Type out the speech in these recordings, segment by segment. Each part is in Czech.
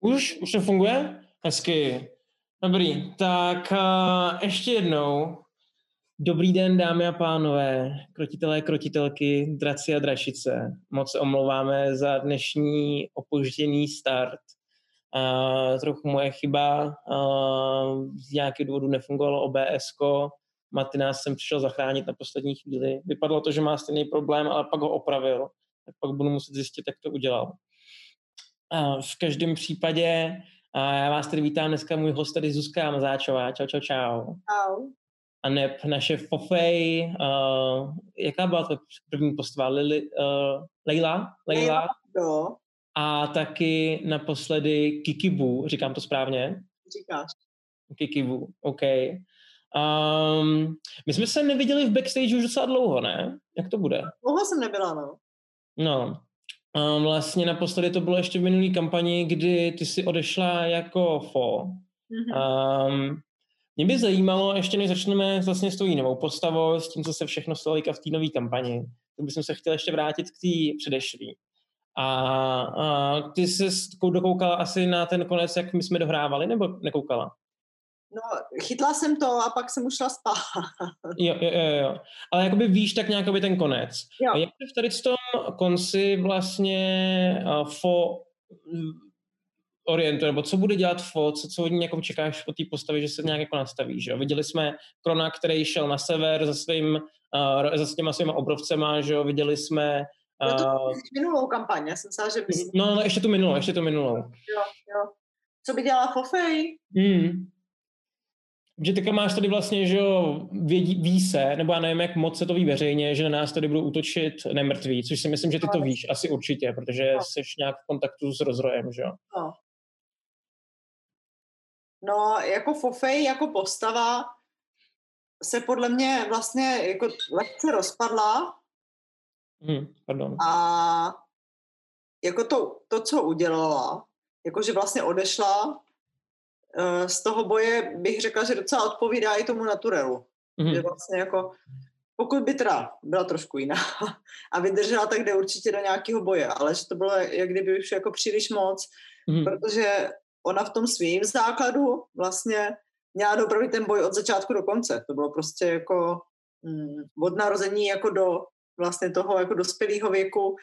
Už? Už to funguje? Hezky. Dobrý, tak uh, ještě jednou. Dobrý den, dámy a pánové, krotitelé, krotitelky, draci a dračice. Moc se omlouváme za dnešní opožděný start. Uh, trochu moje chyba, uh, z nějakých důvodů nefungovalo OBS, nás jsem přišel zachránit na poslední chvíli. Vypadalo to, že má stejný problém, ale pak ho opravil. Tak pak budu muset zjistit, jak to udělal. V každém případě a já vás tady vítám dneska, můj host tady Zuzka Mazáčová. Čau, čau, čau. Čau. A neb naše Fofej, uh, jaká byla to první postava? Lili, uh, Leila? Leila? Jo. A taky naposledy Kikibu, říkám to správně? Říkáš. Kikibu, OK. Um, my jsme se neviděli v backstage už docela dlouho, ne? Jak to bude? Dlouho jsem nebyla, no. No, Um, vlastně naposledy to bylo ještě v minulý kampani, kdy ty si odešla jako fo. Mm-hmm. Um, mě by zajímalo, ještě než začneme vlastně s tou novou postavou, s tím, co se všechno stalo v té nové kampani, tak bych se chtěl ještě vrátit k té předešlý. A, a ty jsi dokoukala asi na ten konec, jak my jsme dohrávali, nebo nekoukala? No, chytla jsem to a pak jsem už šla spát. Jo, jo, jo, jo. Ale jakoby víš tak nějak ten konec. Jo. A jak v tady v tom konci vlastně uh, fo orientuje, nebo co bude dělat fo, co, co od ní jako čekáš po té postavě, že se nějak jako nastaví, že jo? Viděli jsme Krona, který šel na sever za svým, uh, za těma svýma obrovcema, že jo? Viděli jsme Uh, no to minulou kampaň, já jsem se, že bys... No, no, ještě tu minulou, ještě tu minulou. Jo, jo. Co by dělala Fofej? Hmm. Že teďka máš tady vlastně, že jo, vědí, ví se, nebo já nevím, jak moc se to ví veřejně, že na nás tady budou útočit nemrtví, což si myslím, že ty to víš asi určitě, protože no. jsi nějak v kontaktu s rozrojem, že jo? No. No, jako Fofej, jako postava se podle mě vlastně jako lehce rozpadla. Hmm, pardon. A jako to, to, co udělala, jakože vlastně odešla z toho boje bych řekla, že docela odpovídá i tomu naturelu. Mm-hmm. Že vlastně jako, pokud by teda byla trošku jiná a vydržela, tak jde určitě do nějakého boje, ale že to bylo jak kdyby už jako příliš moc, mm-hmm. protože ona v tom svým základu vlastně měla opravdu ten boj od začátku do konce. To bylo prostě jako mm, od narození jako do vlastně toho jako dospělého věku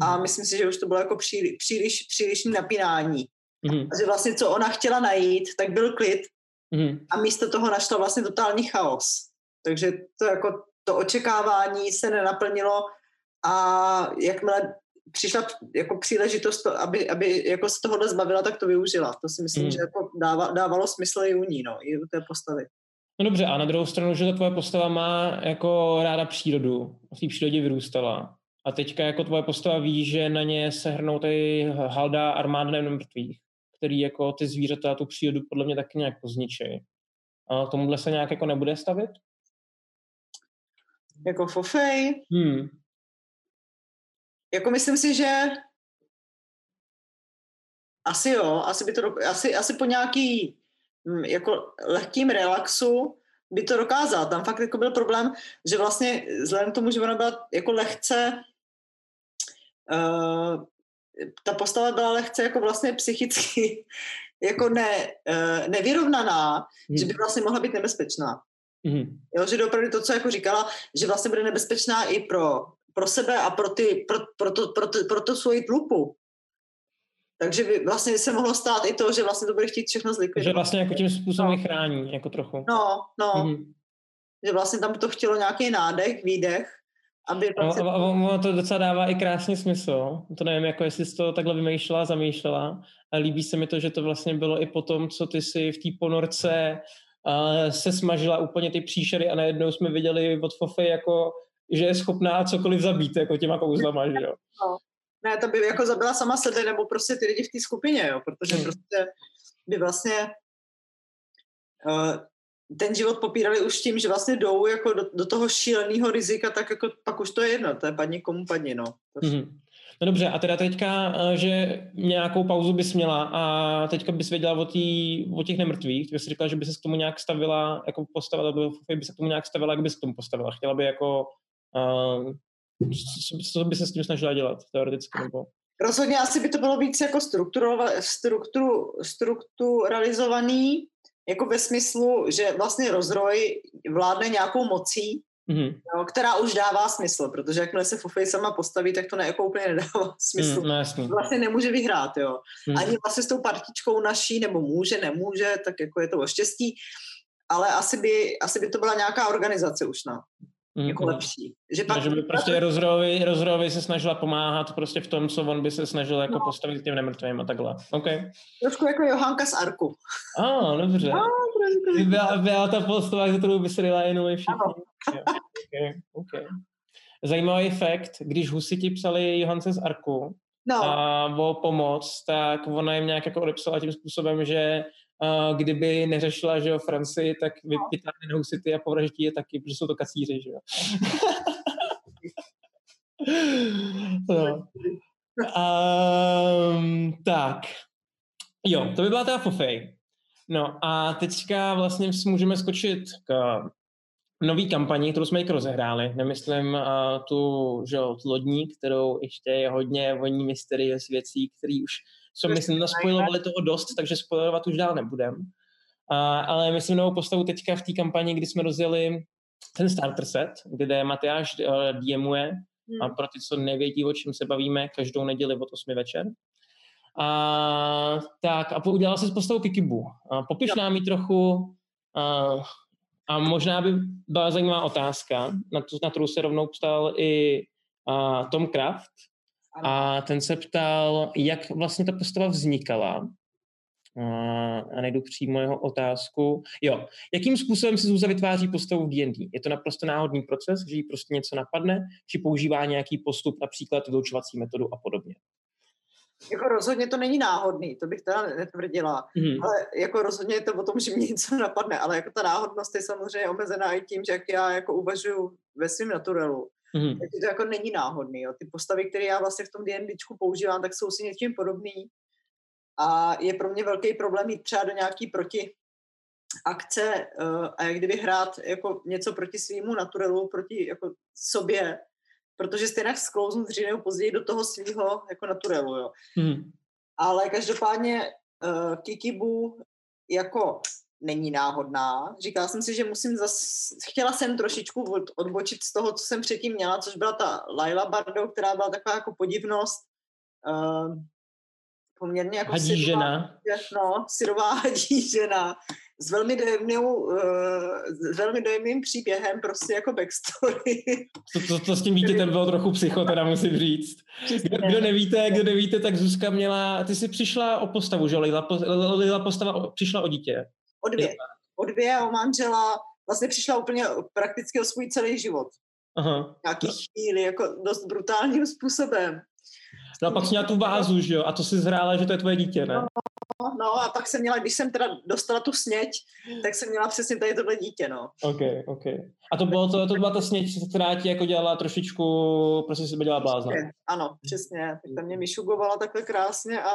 a mhm. myslím si, že už to bylo jako příliš, příliš, příliš napínání. Mm-hmm. A že vlastně, co ona chtěla najít, tak byl klid mm-hmm. a místo toho našla vlastně totální chaos. Takže to jako to očekávání se nenaplnilo a jakmile přišla jako příležitost, to, aby, aby jako se tohohle zbavila, tak to využila. To si myslím, mm. že jako dáva, dávalo smysl i u ní, no, i u té postavy. No dobře, a na druhou stranu, že ta tvoje postava má jako ráda přírodu, v té přírodě vyrůstala. A teďka jako tvoje postava ví, že na ně se hrnou tady halda armáda nemrtvých který jako ty zvířata, tu přírodu podle mě taky nějak pozničí. A tomuhle se nějak jako nebude stavit? Jako fofej? Hmm. Jako myslím si, že asi jo, asi by to, asi, asi po nějaký hm, jako lehkým relaxu by to dokázal. Tam fakt jako byl problém, že vlastně vzhledem k tomu, že ona byla jako lehce uh, ta postava byla lehce jako vlastně psychicky jako ne, uh, nevyrovnaná, hmm. že by vlastně mohla být nebezpečná. Hmm. Jo, že opravdu to, co jako říkala, že vlastně bude nebezpečná i pro, pro sebe a pro, ty, pro, pro, to, pro, to, pro to svoji tlupu. Takže by vlastně se mohlo stát i to, že vlastně to bude chtít všechno zlikvidovat. Že vlastně jako tím způsobem no. chrání, jako trochu. No, no. Mm-hmm. Že vlastně tam to chtělo nějaký nádech, výdech aby no, a, a, ono to docela dává i krásný smysl. To nevím, jako jestli jsi to takhle vymýšlela, zamýšlela. A líbí se mi to, že to vlastně bylo i po tom, co ty si v té ponorce uh, se smažila úplně ty příšery a najednou jsme viděli od Fofy jako že je schopná cokoliv zabít, jako těma kouzlama, že jo. No. Ne, to by jako zabila sama sebe, nebo prostě ty lidi v té skupině, jo, protože hmm. prostě by vlastně uh, ten život popírali už tím, že vlastně jdou jako do, do toho šíleného rizika, tak jako pak už to je jedno, to je padni komu padni, no. Mm-hmm. No dobře, a teda teďka, eh, že nějakou pauzu bys měla a teďka bys věděla o, tý, o těch nemrtvých, ty bys říkala, že by se k tomu nějak stavila, jako postavila, by se k tomu nějak stavila, jak bys k tomu postavila? Chtěla by jako, uh, co, co by se s tím snažila dělat teoreticky? Nebo? Rozhodně asi by to bylo víc jako strukturu, strukturalizovaný, jako ve smyslu, že vlastně rozroj vládne nějakou mocí, mm-hmm. jo, která už dává smysl, protože jakmile se Fofej sama postaví, tak to ne, jako úplně nedává smysl. Mm, no vlastně nemůže vyhrát, jo. Mm. Ani vlastně s tou partičkou naší, nebo může, nemůže, tak jako je to o štěstí, ale asi by, asi by to byla nějaká organizace už, no mm-hmm. jako lepší. Že, pak, že by prostě rozrovi, rozrovi se snažila pomáhat prostě v tom, co on by se snažil jako no. postavit těm nemrtvým a takhle. Okay. Trošku jako Johanka z Arku. A, ah, dobře. Ah, byla, byla ta postava, kterou by se dala jenom všichni. Okay, okay. Zajímavý fakt, když husiti psali Johance z Arku, no. a o pomoc, tak ona jim nějak jako odepsala tím způsobem, že kdyby neřešila, že jo, Francii, tak vytáhne na husity a povraždí je taky, protože jsou to kacíři, že jo. no. um, tak. Jo, to by byla ta Fofej. No a teďka vlastně můžeme skočit k nový kampani, kterou jsme jak rozehráli. Nemyslím uh, tu, že, tu lodní, kterou ještě je hodně voní mysterious věcí, který už jsme, myslím, naspojovali toho dost, takže spojovat už dál nebudem. Uh, ale myslím novou postavu teďka v té kampani, kdy jsme rozjeli ten starter set, kde Matyáš uh, DMuje hmm. a pro ty, co nevědí, o čem se bavíme, každou neděli od 8 večer. A, tak a udělal se s postavou Kikibu. A popiš nám ji trochu a, a možná by byla zajímavá otázka, na, to, na kterou se rovnou ptal i a, Tom Kraft. A ten se ptal, jak vlastně ta postava vznikala. A, najdu přímo jeho otázku. Jo, jakým způsobem se Zůza vytváří postavu v D&D? Je to naprosto náhodný proces, že jí prostě něco napadne, či používá nějaký postup, například vyučovací metodu a podobně? Jako rozhodně to není náhodný, to bych teda netvrdila, mm. ale jako rozhodně je to o tom, že mě něco napadne, ale jako ta náhodnost je samozřejmě omezená i tím, že jak já jako uvažuji ve svém naturelu. Mm. Takže to jako není náhodný. Jo. Ty postavy, které já vlastně v tom D&Dčku používám, tak jsou si něčím podobný a je pro mě velký problém jít třeba do nějaký proti akce uh, a jak kdyby hrát jako něco proti svýmu naturelu, proti jako sobě, protože stejně sklouznu dříve nebo později do toho svého jako naturelu, jo. Hmm. Ale každopádně uh, Kikibu jako není náhodná. Říkala jsem si, že musím zas... Chtěla jsem trošičku od, odbočit z toho, co jsem předtím měla, což byla ta Laila Bardo, která byla taková jako podivnost. Uh, poměrně jako hadí syrová, žena. No, syrová hadí žena s velmi, dojemnou, uh, s velmi dojemným příběhem, prostě jako backstory. To, to, to s tím dítětem bylo trochu psycho, teda musím říct. Kdo, kdo, nevíte, kdo nevíte, tak Zuzka měla, ty jsi přišla o postavu, že Lila, Lila postava přišla o dítě. O dvě. O dvě, o manžela, vlastně přišla úplně prakticky o svůj celý život. Aha. Nějaký no. chvíli, jako dost brutálním způsobem. No a pak jsi měla tu vázu, že jo? A to si zhrála, že to je tvoje dítě, ne? No, no a pak jsem měla, když jsem teda dostala tu sněť, tak jsem měla přesně tady tohle dítě, no. Ok, ok. A to, bylo to, to byla ta sněť, která ti jako dělala trošičku, prostě si dělala blázna. Ano, přesně. Tak tam mě myšugovala takhle krásně a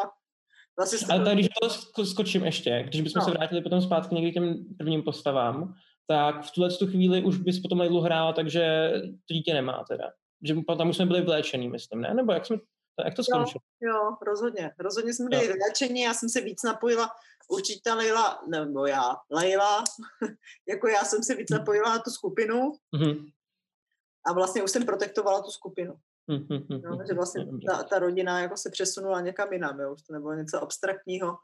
Vlastně Ale tak, když to skočím ještě, když bychom no. se vrátili potom zpátky někdy těm prvním postavám, tak v tuhle tu chvíli už bys potom Leilu hrála, takže to dítě nemá teda. Že tam už jsme byli vléčený, myslím, ne? Nebo jak jsme jak to skončilo? Jo, jo, rozhodně. Rozhodně jsme byli vyléčení, já jsem se víc napojila, určitě Leila, nebo já, Leila, jako já jsem se víc mhm. napojila na tu skupinu mm-hmm. a vlastně už jsem protektovala tu skupinu. No, že vlastně ta, ta rodina jako se přesunula někam jinam, jo, už to nebylo něco abstraktního,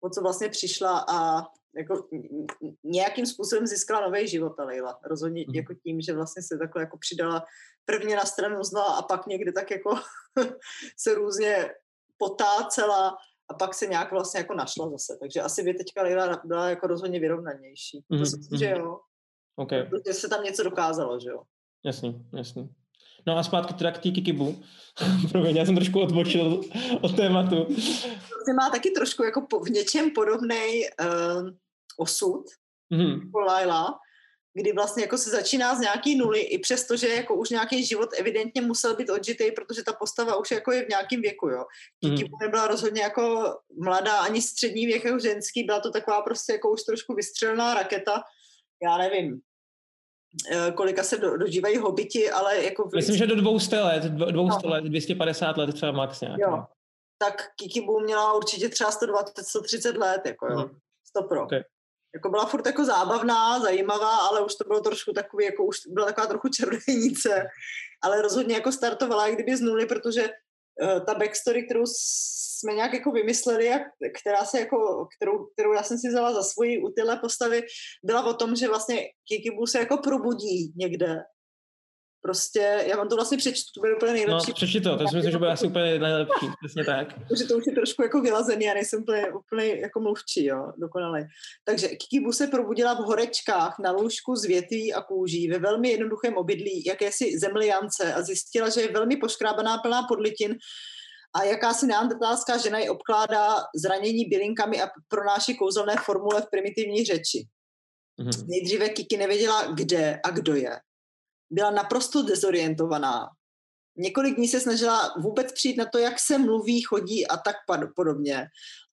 o co vlastně přišla a jako nějakým způsobem získala nový život ta Leila. Rozhodně mm-hmm. jako tím, že vlastně se takhle jako přidala prvně na stranu zla a pak někde tak jako se různě potácela a pak se nějak vlastně jako našla zase. Takže asi by teďka Leila byla jako rozhodně vyrovnanější. Mm-hmm. To si myslím, že jo. Okay. Protože se tam něco dokázalo, že jo. Jasný, jasný. No a zpátky teda k té Kikibu. Promiň, já jsem trošku odbočil od tématu. To má taky trošku jako po, v něčem podobný uh, osud, mm-hmm. jako Laila, kdy vlastně jako se začíná z nějaký nuly, i přesto, že jako už nějaký život evidentně musel být odžitý, protože ta postava už jako je v nějakém věku, jo. Kiki mm. nebyla rozhodně jako mladá, ani střední věk jako ženský, byla to taková prostě jako už trošku vystřelená raketa, já nevím, eh, kolika se do, dožívají hobiti, ale jako... Myslím, že do 200 let, 200 no. let, 250 let třeba max nějak. Jo. No. Tak Kikibu měla určitě třeba 120, 130 let, jako jo. Hmm. 100 pro. Okay. Jako byla furt jako zábavná, zajímavá, ale už to bylo trošku takový, jako už byla taková trochu čarodějnice, ale rozhodně jako startovala kdyby z nuly, protože ta backstory, kterou jsme nějak jako vymysleli a která se jako, kterou, kterou já jsem si vzala za svoji u postavy, byla o tom, že vlastně Kikibu se jako probudí někde prostě, já vám to vlastně přečtu, to bude úplně nejlepší. No, přečti to, to si myslím, že bude asi úplně nejlepší, přesně tak. Protože to už je trošku jako vylazený, já nejsem úplně, úplně jako mluvčí, jo, dokonale. Takže Kikibu se probudila v horečkách na lůžku z větví a kůží ve velmi jednoduchém obydlí jakési zemliance a zjistila, že je velmi poškrábaná, plná podlitin a jakási neandertalská žena ji obkládá zranění bylinkami a pronáší kouzelné formule v primitivní řeči. Mm-hmm. Nejdříve Kiki nevěděla, kde a kdo je byla naprosto dezorientovaná. Několik dní se snažila vůbec přijít na to, jak se mluví, chodí a tak podobně.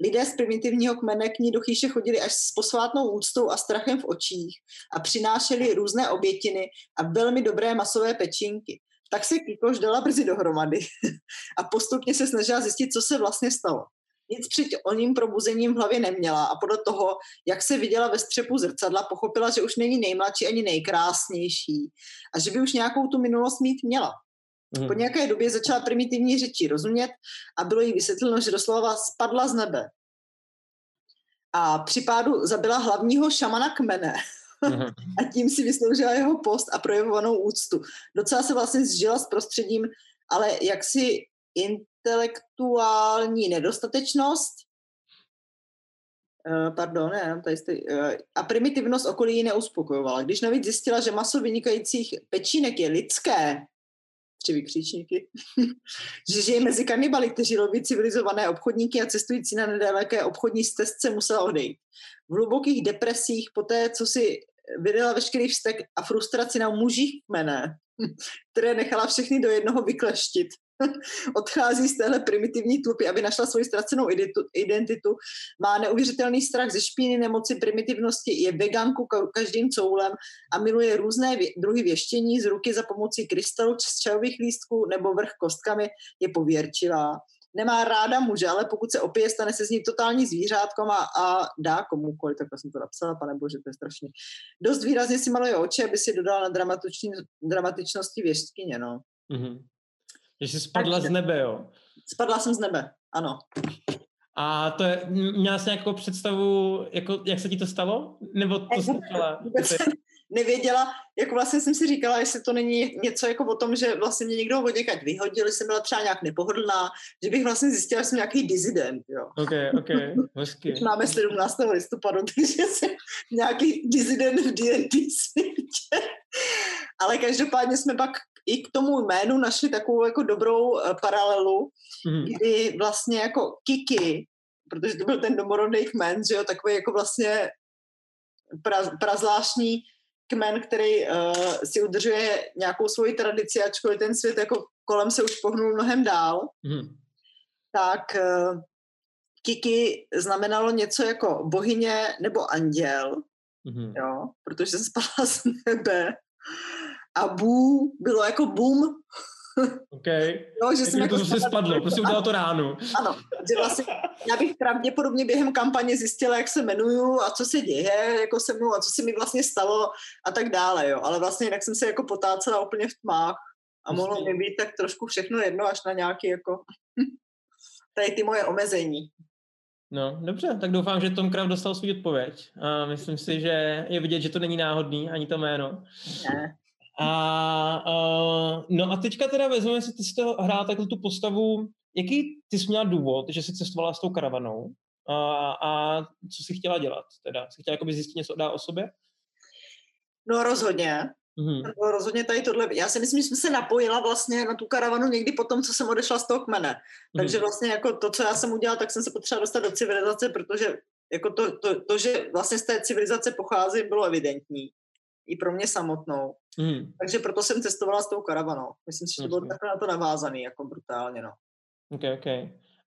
Lidé z primitivního kmene k ní do chýše chodili až s posvátnou úctou a strachem v očích a přinášeli různé obětiny a velmi dobré masové pečinky. Tak se Kikoš dala brzy dohromady a postupně se snažila zjistit, co se vlastně stalo nic před oním probuzením v hlavě neměla a podle toho, jak se viděla ve střepu zrcadla, pochopila, že už není nejmladší ani nejkrásnější a že by už nějakou tu minulost mít měla. Mm. Po nějaké době začala primitivní řeči rozumět a bylo jí vysvětleno, že doslova spadla z nebe. A při pádu zabila hlavního šamana kmene. Mm. a tím si vysloužila jeho post a projevovanou úctu. Docela se vlastně zžila s prostředím, ale jak si in, intelektuální nedostatečnost, Uh, pardon, ne, tady jste, uh, a primitivnost okolí ji neuspokojovala. Když navíc zjistila, že maso vynikajících pečínek je lidské, tři vykřičníky, že žije mezi kanibaly, kteří loví civilizované obchodníky a cestující na nedaleké obchodní stezce musela odejít. V hlubokých depresích, po té, co si vydala veškerý vztek a frustraci na mužích kmene, které nechala všechny do jednoho vykleštit, odchází z téhle primitivní tlupy, aby našla svoji ztracenou identitu, má neuvěřitelný strach ze špíny, nemoci, primitivnosti, je veganku každým coulem a miluje různé druhy věštění z ruky za pomocí krystalu z čajových lístků nebo vrch kostkami, je pověrčivá. Nemá ráda muže, ale pokud se opije, stane se z ní totální zvířátkom a, a dá komukoliv, tak jsem to napsala, pane bože, to je strašně. Dost výrazně si maluje oči, aby si dodala na dramatičnosti věštkyně, no. Mm-hmm. Že jsi spadla tak, z nebe, jo? Spadla jsem z nebe, ano. A to je, měla jsi nějakou představu, jako, jak se ti to stalo? Nebo to jsi Vůbec nevěděla, jako vlastně jsem si říkala, jestli to není něco jako o tom, že vlastně mě někdo od někať vyhodil, že jsem byla třeba nějak nepohodlná, že bych vlastně zjistila, že jsem nějaký dizident, jo. Ok, ok, hezky. Máme 17. listopadu, takže jsem nějaký dizident v D&D světě. Ale každopádně jsme pak i k tomu jménu našli takovou jako dobrou uh, paralelu, mm. kdy vlastně jako Kiki, protože to byl ten domorodý kmen, že jo, takový jako vlastně pra, prazvláštní kmen, který uh, si udržuje nějakou svoji tradici, ačkoliv ten svět jako kolem se už pohnul mnohem dál, mm. tak uh, Kiki znamenalo něco jako bohyně nebo anděl, mm. jo, protože se spadla z nebe a bů bylo jako boom. OK. No, že jsem jako to se spadlo, prostě udělal to ráno. Ano, že vlastně já bych pravděpodobně během kampaně zjistila, jak se jmenuju a co se děje jako se mnou a co se mi vlastně stalo a tak dále, jo. Ale vlastně jinak jsem se jako potácela úplně v tmách a mohlo mi být tak trošku všechno jedno až na nějaký jako tady ty moje omezení. No, dobře, tak doufám, že Tom Kraft dostal svůj odpověď. A myslím si, že je vidět, že to není náhodný, ani to jméno. Ne. A, uh, no a teďka teda vezmeme si, ty jsi to hrál takhle tu postavu, jaký ty jsi měla důvod, že jsi cestovala s tou karavanou a, a co jsi chtěla dělat teda? Jsi chtěla jakoby zjistit něco dá o sobě? No rozhodně. Mm-hmm. No, rozhodně tady tohle. Já si myslím, že jsem se napojila vlastně na tu karavanu někdy po tom, co jsem odešla z toho kmene. Mm-hmm. Takže vlastně jako to, co já jsem udělala, tak jsem se potřebovala dostat do civilizace, protože jako to, to, to, že vlastně z té civilizace pochází, bylo evidentní. I pro mě samotnou. Mm. Takže proto jsem cestovala s tou karavanou. Myslím si, že to bylo takhle na to navázaný, jako brutálně, no. Ok, ok.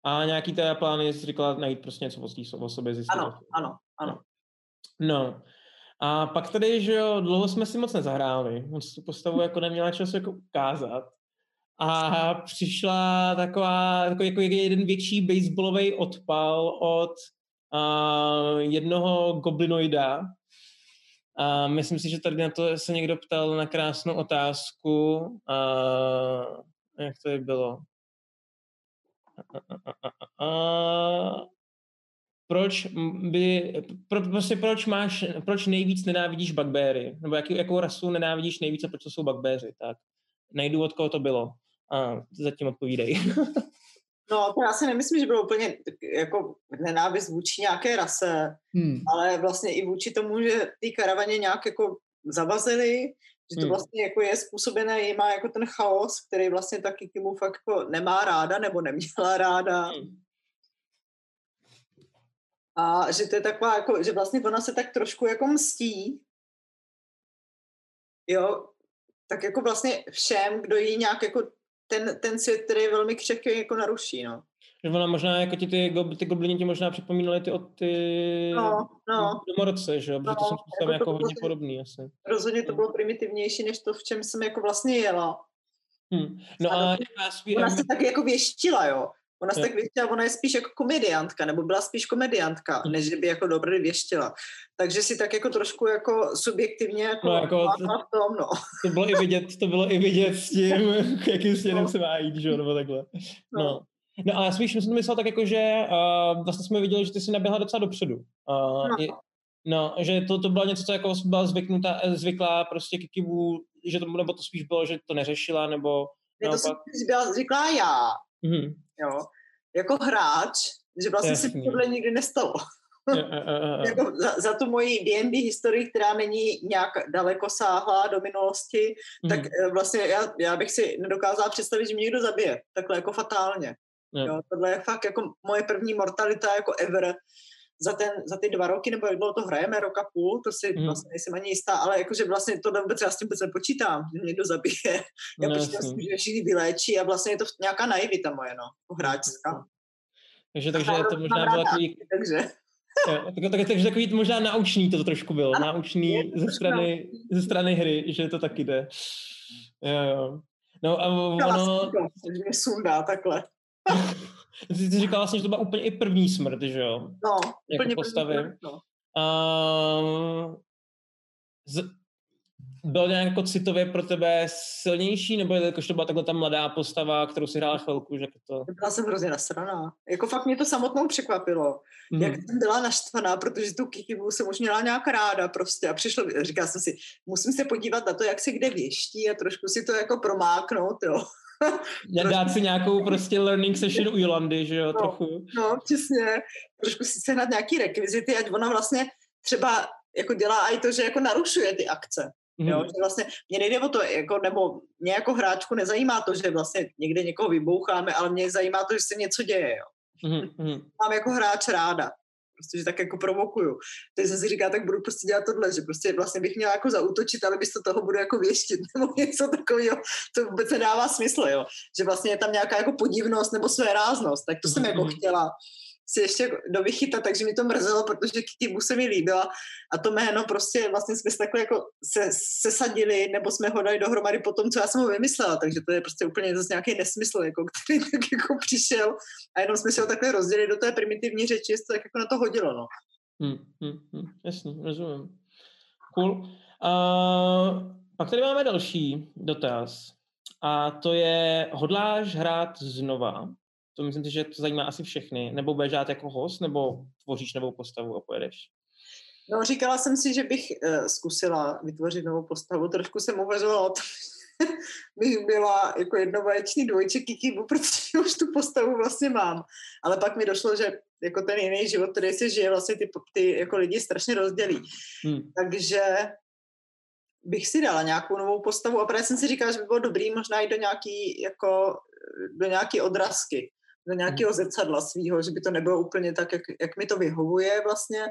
A nějaký té plány jsi říkala najít prostě něco o sobě zjistit? Ano, ano, ano. No. A pak tady, že jo, dlouho jsme si moc nezahráli, moc tu postavu jako neměla čas jako ukázat. A přišla taková, takový jako jeden větší baseballový odpal od uh, jednoho goblinoida. A myslím si, že tady na to se někdo ptal na krásnou otázku. Uh, jak to je bylo? proč by, pro, prostě proč máš, proč nejvíc nenávidíš bugbeary? Nebo jaký, jakou rasu nenávidíš nejvíc a proč to jsou bugbeary? Tak najdu, od koho to bylo. A zatím odpovídej. No, to já si nemyslím, že bylo úplně jako nenávist vůči nějaké rase, hmm. ale vlastně i vůči tomu, že ty karavaně nějak jako zavazili, že to hmm. vlastně jako je způsobené jima jako ten chaos, který vlastně taky Kimu fakt jako nemá ráda nebo neměla ráda. Hmm. A že to je taková, jako, že vlastně ona se tak trošku jako mstí, jo, tak jako vlastně všem, kdo jí nějak jako ten, ten svět, který je velmi křehký, jako naruší, no. Že ona možná, jako ti ty, ty gobliny ti možná připomínaly ty od ty no, no. domorodce, že jo? Protože no, to jsem jako, jako hodně podobný asi. Rozhodně to bylo primitivnější, než to, v čem jsem jako vlastně jela. Hmm. No a, a ona se taky jako věštila, jo. Ona se tak věštila, ona je spíš jako komediantka, nebo byla spíš komediantka, hmm. než by jako dobrý věštila. Takže si tak jako trošku jako subjektivně jako, no, jako to, v tom, no. To bylo i vidět, to bylo i vidět s tím, jakým směrem no. se má jít, že nebo takhle. No. no. No a já spíš jsem myslel tak jako, že uh, vlastně jsme viděli, že ty jsi naběhla docela dopředu. Uh, no. Je, no, že to, to bylo něco, co jako byla zvyknutá, zvyklá prostě Kikivu, že to, nebo to spíš bylo, že to neřešila, nebo ne, to jsem byla zvyklá já. Mm-hmm. Jo. Jako hráč, že vlastně Jasný. se tohle nikdy nestalo. jako za, za tu moji D&D historii, která není nějak daleko sáhlá do minulosti, mm. tak eh, vlastně já, já bych si nedokázala představit, že mě někdo zabije. Takhle jako fatálně. Jo. Jo, tohle je fakt jako moje první mortalita jako ever za, ten, za ty dva roky, nebo jak dlouho to hrajeme, roka půl, to si mm. vlastně nejsem ani jistá, ale jakože vlastně to vůbec já s tím vůbec nepočítám, že mě někdo zabije. Já no, prostě myslím, že všichni vyléčí a vlastně je to nějaká naivita moje, no, hráčská. Takže, takže to možná bylo takový... Takže. tak, tak, takže takový možná naučný to, to trošku bylo, ano, naučný ze strany, ze strany hry, že to taky jde. Jo, jo. No a ono... Takže mě sundá takhle. Ty, ty říkala vlastně, že to byla úplně i první smrt, že jo? No, jako úplně postavy. První smrt, no. Uh, z, byl nějak jako citově pro tebe silnější, nebo jakož to byla takhle ta mladá postava, kterou si hrála chvilku, že to... Byla jsem hrozně nasraná. Jako fakt mě to samotnou překvapilo, mm. jak jsem byla naštvaná, protože tu Kikibu jsem už měla nějak ráda prostě a přišlo, říkala jsem si, musím se podívat na to, jak se kde věští a trošku si to jako promáknout, jo. Dát si nějakou prostě learning session u Jolandy, že jo, no, trochu. No, přesně. Trošku si sehnat nějaký rekvizity, ať ona vlastně třeba jako dělá i to, že jako narušuje ty akce. Mm. Jo, že vlastně mě nejde o to, jako, nebo mě jako hráčku nezajímá to, že vlastně někde někoho vyboucháme, ale mě zajímá to, že se něco děje. Jo. Mm. Mám jako hráč ráda prostě, že tak jako provokuju. Takže jsem si říká, tak budu prostě dělat tohle, že prostě vlastně bych měla jako zautočit, ale místo toho budu jako věštit nebo něco takového, to vůbec nedává smysl, jo. Že vlastně je tam nějaká jako podivnost nebo své ráznost, tak to jsem jako mhm. chtěla si ještě dovychytat, takže mi to mrzelo, protože Kikibu se mi líbila a to jméno prostě vlastně jsme se takhle jako se, sesadili, nebo jsme ho dali dohromady po tom, co já jsem ho vymyslela, takže to je prostě úplně zase nějaký nesmysl, jako, který tak jako přišel a jenom jsme se ho takhle rozdělili do té primitivní řeči, jestli to tak jako na to hodilo, no. Hmm, hmm, hmm, jasně, rozumím. Cool. Uh, pak tady máme další dotaz. A to je, hodláš hrát znova? To myslím si, že to zajímá asi všechny. Nebo budeš žádat jako host, nebo tvoříš novou postavu a pojedeš? No, říkala jsem si, že bych uh, zkusila vytvořit novou postavu. Trošku jsem uvažovala o tom, bych byla jako jednovaječný dvojček Kikibu, protože už tu postavu vlastně mám. Ale pak mi došlo, že jako ten jiný život, který se žije, vlastně ty, ty jako lidi strašně rozdělí. Hmm. Takže bych si dala nějakou novou postavu a právě jsem si říkala, že by bylo dobrý možná i do nějaký, jako, do nějaký odrazky do nějakého hmm. zrcadla svého, že by to nebylo úplně tak, jak, jak mi to vyhovuje vlastně,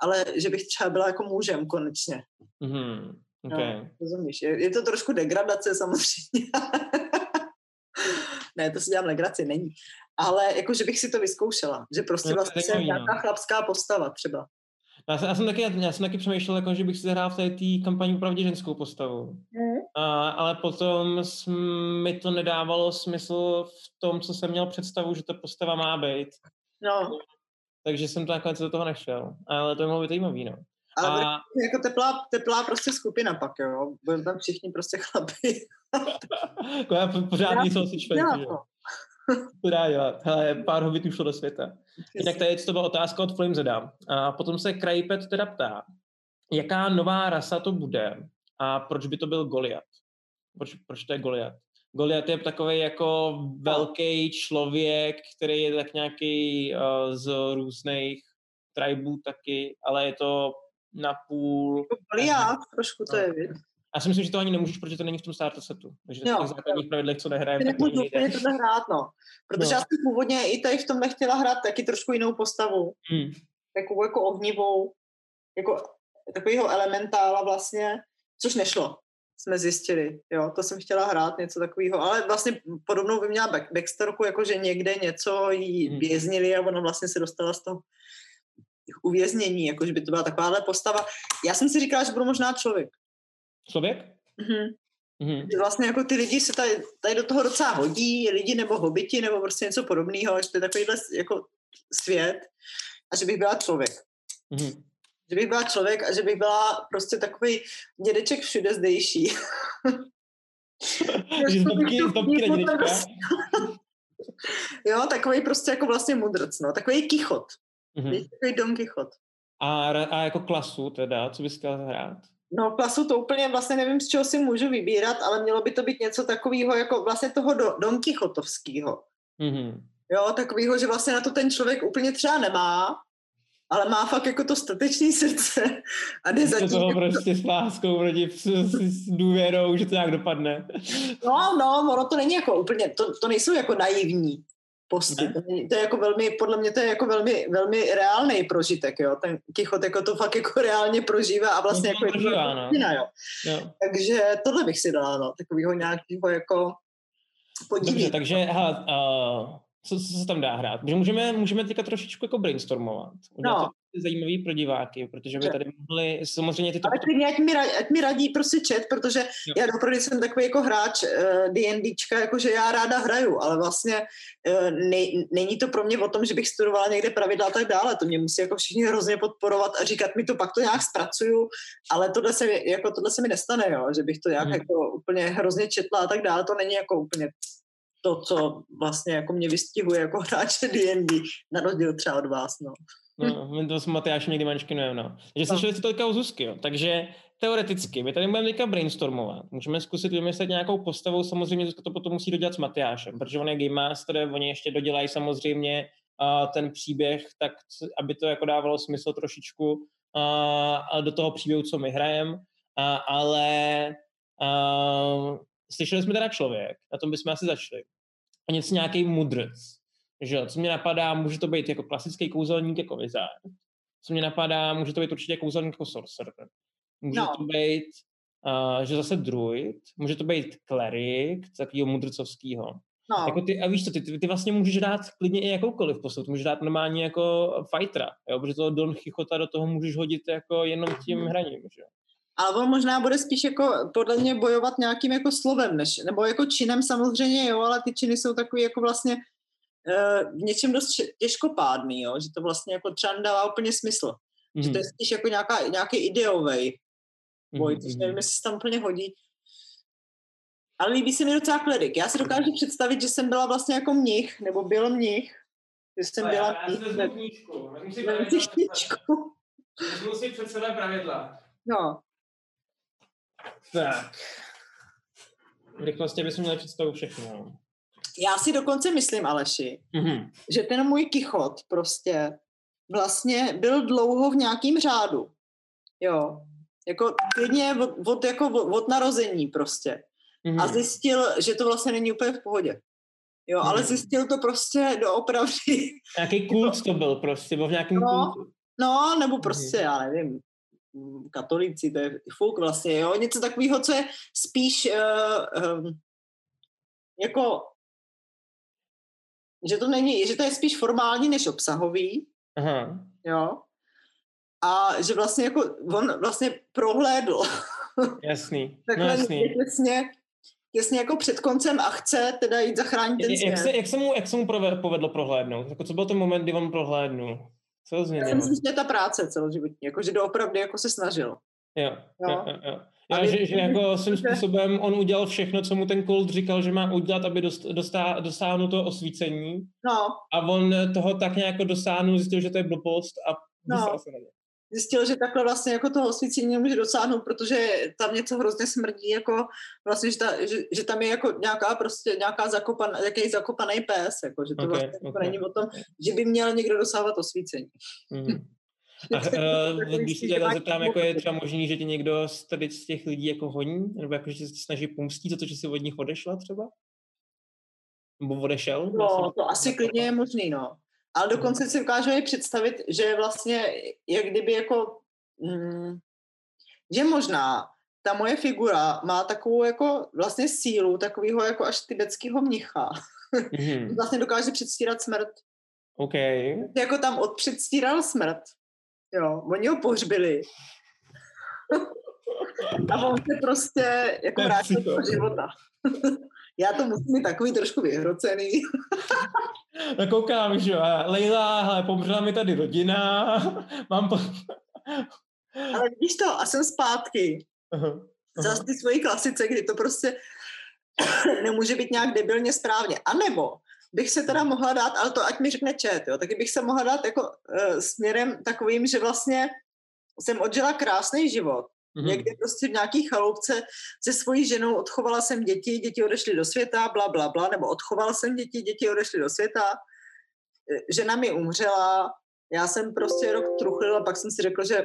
ale že bych třeba byla jako mužem konečně. Mm-hmm. Okay. No, rozumíš? Je, je to trošku degradace samozřejmě. ne, to si dělám legraci, není. Ale jako, že bych si to vyzkoušela. Že prostě no, vlastně jsem nějaká chlapská postava třeba. Já jsem, já jsem, taky, já jsem taky přemýšlel, jako, že bych si zahrál v té tý kampani opravdu ženskou postavu. Mm. A, ale potom mi to nedávalo smysl v tom, co jsem měl představu, že ta postava má být. No. Takže jsem to nakonec do toho nešel. Ale to je mohlo být zajímavý, no. Ale a... jako teplá, teplá prostě skupina pak, jo. Byli tam všichni prostě chlapi. jako pořád něco si členky, to dá dělat. Hele, pár hobitů šlo do světa. Jinak tady to byla otázka od Flamezeda. A potom se Krajpet teda ptá, jaká nová rasa to bude a proč by to byl Goliat? Proč, proč to je Goliat? Goliat je takový jako velký člověk, který je tak nějaký uh, z různých tribů taky, ale je to napůl... Goliat, trošku to je, víc. Já si myslím, že to ani nemůžeš, protože to není v tom starter setu. Takže v těch základních pravidlech, co nehrajeme, tak nemůžu úplně tohle hrát, no. Protože no. já jsem původně i tady v tom nechtěla hrát taky trošku jinou postavu. Hmm. Takovou jako ohnivou, jako takovýho elementála vlastně, což nešlo, jsme zjistili. Jo, to jsem chtěla hrát, něco takového, ale vlastně podobnou by měla back, backstorku, jako že někde něco jí hmm. věznili a ona vlastně se dostala z toho uvěznění, jakože by to byla takováhle postava. Já jsem si říkala, že budu možná člověk. Člověk? Mm-hmm. Mm-hmm. Vlastně jako ty lidi se tady, tady do toho docela hodí, lidi nebo hobiti nebo prostě něco podobného, že to je takovýhle jako svět a že bych byla člověk. Mm-hmm. Že bych byla člověk a že bych byla prostě takový dědeček všude zdejší. jo, takový prostě jako vlastně mudrc, no. Takový kichot. Mm-hmm. Takový Don Kichot. A, a jako klasu teda, co bys chtěla hrát? No klasu to úplně vlastně nevím, z čeho si můžu vybírat, ale mělo by to být něco takového jako vlastně toho do, Don Quixotovského. Mm-hmm. Jo, takového, že vlastně na to ten člověk úplně třeba nemá, ale má fakt jako to statečný srdce a jde za toho prostě s láskou proti s, s důvěrou, že to nějak dopadne. No, no, ono to není jako úplně, to, to nejsou jako naivní posty. To, to je jako velmi, podle mě to je jako velmi, velmi reálný prožitek, jo. Ten Kichot jako to fakt jako reálně prožívá a vlastně no, jako prožívá, je to no. jo. jo. Takže tohle bych si dala, no, takovýho nějakého jako. Dobře, takže hele, uh, co, co se tam dá hrát? Můžeme, můžeme teďka trošičku jako brainstormovat. Udělat no zajímavý pro diváky, protože by tady mohli samozřejmě tyto... Ale klidně, ať mi, radí, ať mi radí prostě chat, protože jo. já opravdu jsem takový jako hráč uh, D&Dčka, jakože já ráda hraju, ale vlastně uh, ne, není to pro mě o tom, že bych studovala někde pravidla a tak dále, to mě musí jako všichni hrozně podporovat a říkat mi to, pak to nějak zpracuju, ale tohle se, jako, tohle se mi nestane, jo, že bych to nějak hmm. jako úplně hrozně četla a tak dále, to není jako úplně to, co vlastně jako mě vystihuje jako hráče D&D, na rozdíl třeba od vás, no. No, my to s Matyášem někdy mančkinujeme, no. Takže no. slyšeli jste teďka o Zuzky, jo. Takže teoreticky, my tady budeme teďka brainstormovat. Můžeme zkusit vymyslet nějakou postavu, samozřejmě Zuzka to potom musí dodělat s Matyášem, protože on je game master, oni ještě dodělají samozřejmě uh, ten příběh, tak aby to jako dávalo smysl trošičku uh, do toho příběhu, co my hrajeme, uh, ale uh, slyšeli jsme teda člověk, na tom bychom asi začali. A něco nějaký mudrc že co mě napadá, může to být jako klasický kouzelník jako vizár. Co mě napadá, může to být určitě kouzelník jako sorcerer. Může no. to být, uh, že zase druid, může to být klerik, takového mudrcovského. No. Jako ty, a víš co, ty, ty, ty, vlastně můžeš dát klidně i jakoukoliv postavu, můžeš dát normálně jako fightera, jo, protože toho Don Chichota do toho můžeš hodit jako jenom tím hmm. hraním, že ale on možná bude spíš jako podle mě bojovat nějakým jako slovem, než, nebo jako činem samozřejmě, jo, ale ty činy jsou takový jako vlastně v něčem dost těžkopádný, jo? že to vlastně jako třeba nedává úplně smysl. Mm. Že to je mhm. spíš jako nějaká, nějaký ideový boj, mm. což nevím, jestli se tam úplně hodí. Ale líbí se mi docela klerik. Já si dokážu představit, že jsem byla vlastně jako mnich, nebo byl mnich. Že jsem byla já, mnich. Já si knížku. Vezmu si knížku. Vezmu si před sebe pravidla. No. Tak. V rychlosti bychom měli představu všechno. Já si dokonce myslím, Aleši, mm-hmm. že ten můj kichot prostě vlastně byl dlouho v nějakým řádu. Jo. Jako klidně od, od, jako od, od narození prostě. Mm-hmm. A zjistil, že to vlastně není úplně v pohodě. Jo, mm-hmm. ale zjistil to prostě doopravdy. Jaký kult to byl prostě, byl v nějakém no, kultu. No, nebo prostě, mm-hmm. já nevím, katolíci, to je fuk vlastně, jo, něco takového, co je spíš uh, um, jako že to není, že to je spíš formální než obsahový. Aha. Jo. a že vlastně jako on vlastně prohlédl. Jasný, no Takhle jasný. Těsně, těsně jako před koncem a chce teda jít zachránit ten Jak, se, jak, se mu, jak se mu povedlo prohlédnout? Jako co byl ten moment, kdy on prohlédnul? Co ho Já změnilo? si myslím, že ta práce celoživotní, jako že doopravdy jako se snažil. Jo, Jo. jo, jo, Jo, že, že jako svým způsobem on udělal všechno, co mu ten Colt říkal, že má udělat, aby dost, dostá, dosáhnul toho osvícení No, a on toho tak nějak jako dosáhnul, zjistil, že to je blbost a No. se na ně. zjistil, že takhle vlastně jako toho osvícení nemůže dosáhnout, protože tam něco hrozně smrdí, jako vlastně, že, ta, že, že tam je jako nějaká prostě nějaká zakopan, jaký zakopaný pes, jako, že to Ok, okay, vlastně jako ok. není o tom, že by měl někdo dosávat osvícení. Mhm. Uh, když se tě takhle zeptám, jako je třeba možný, že tě někdo z, tady z těch lidí jako honí, nebo jako, že se snaží pomstít za to, že jsi od nich odešla třeba? Nebo odešel? No, to asi klidně je možný, no. Ale dokonce si dokážu i představit, že vlastně, jak kdyby jako, mm, že možná ta moje figura má takovou jako vlastně sílu takového jako až tibetského mnicha. Mhm. Vlastně dokáže předstírat smrt. OK. Jako tam odpředstíral smrt. Jo, oni ho pohřbili. A on se prostě jako vrátil do života. Já to musím mít takový trošku vyhrocený. No koukám, že Leila, hele, pomřela mi tady rodina, mám po... Ale vidíš to, a jsem zpátky. Aha, aha. Zas ty svojí klasice, kdy to prostě nemůže být nějak debilně správně. A nebo bych se teda mohla dát, ale to ať mi řekne čet, jo, taky bych se mohla dát jako uh, směrem takovým, že vlastně jsem odžila krásný život. Mhm. Někdy prostě v nějaký chaloupce se svojí ženou odchovala jsem děti, děti odešly do světa, bla, bla, bla, nebo odchoval jsem děti, děti odešly do světa, Eh, žena mi umřela, já jsem prostě rok truchlila, pak jsem si řekla, že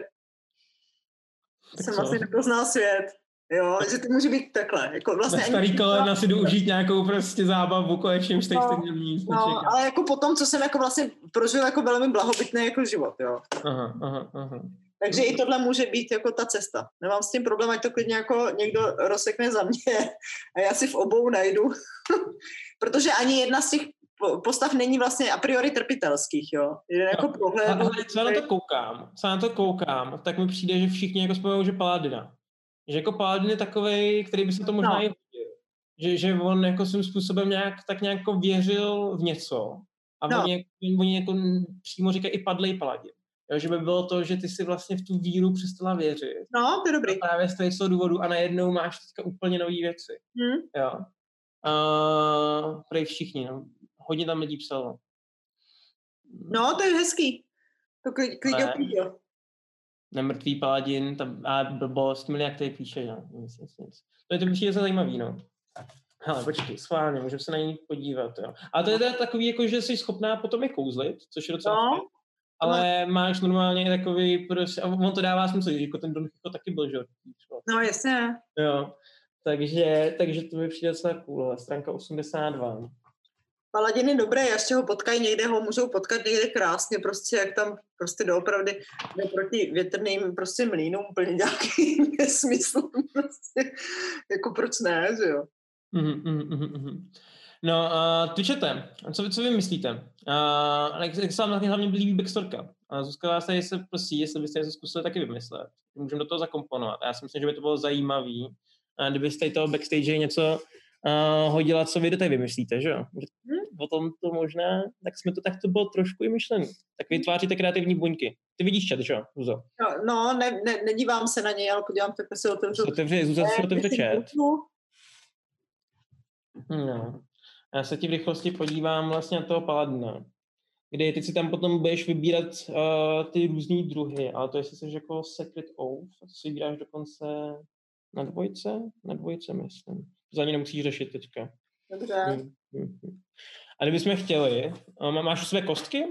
Tak jsem co? vlastně nepoznal svět. Jo, že to může být takhle. Jako vlastně Na ani- starý kolena si jdu užít nějakou prostě zábavu, konečně už teď No, stejně nic No, ale jako potom, co jsem jako vlastně prožil jako velmi blahobytný jako život, jo. Aha, aha, aha. Takže i tohle může být jako ta cesta. Nemám s tím problém, ať to klidně jako někdo rozsekne za mě a já si v obou najdu. Protože ani jedna z těch po- postav není vlastně a priori trpitelských, jo. Jeden jako ale co já na to koukám, co já na to koukám, tak mi přijde, že všichni jako spojujou, že Paladina. Že jako Paladin je takovej, který by se to možná No. i hodil. Že, že on jako svým způsobem nějak, tak nějak jako věřil v něco. A No. oni, oni jako přímo říkají i padlej Paladin. Jo, že by bylo to, že ty si vlastně v tu víru přestala věřit. No, to je dobrý. A právě z toho- důvodu a najednou máš teďka úplně nové věci. Hm? Jo. Uh, prej všichni, no. Hodně tam lidí psalo. No, to je hezký. To klidně, klidně Ne. Nemrtvý paladin, ta a blbost, miliak tady píše, no. Nic, nic, nic. To je to přijde za zajímavý, no. Hele, počkej, schválně, můžeme se na ní podívat, jo. A to je teda takový, jako, že jsi schopná potom je kouzlit, což je docela No. fajn. Ale máš normálně takový, prostě, a on to dává smysl, že jako ten Don Quixote taky byl, že jo. třeba. No, jasně. Jo. Takže, takže to mi přijde docela cool, stránka 82. Paladin je dobré, ještě ho potkají někde, ho můžou potkat někde krásně, prostě jak tam prostě doopravdy jde proti větrným prostě mlínům úplně nějaký nesmysl, prostě, jako proč ne, že jo. Mhm, mhm, mhm. No, uh, Twitchete, co, vy- co vy myslíte? Uh, jak, jak se vám hlavně, hlavně líbí backstorka? A Zuzka vás tady se prosí, jestli byste něco zkusili taky vymyslet. Můžeme do toho zakomponovat. Já si myslím, že by to bylo zajímavý, uh, kdybyste toho backstage něco uh, hodila, co vy do té vymyslíte, že jo? Hmm. O tom to možná, tak jsme to tak to bylo trošku i myšlený. Tak vytváříte kreativní buňky. Ty vidíš chat, že jo, Zuzo? No, no ne, ne, nedívám se na něj, ale podívám se, jak se otevřu. Otevře, Zuza si Eh, otevře chat. No. Já se ti v rychlosti podívám vlastně na toho Paladina, kdy ty si tam potom budeš vybírat uh, ty různý druhy, ale to jestli jsi jako Secret Oath, to si vybíráš dokonce na dvojce? Na dvojce, myslím. To ani nemusíš řešit teďka. Dobře. Hm, hm, hm. A kdybychom chtěli, uh, máš u své kostky?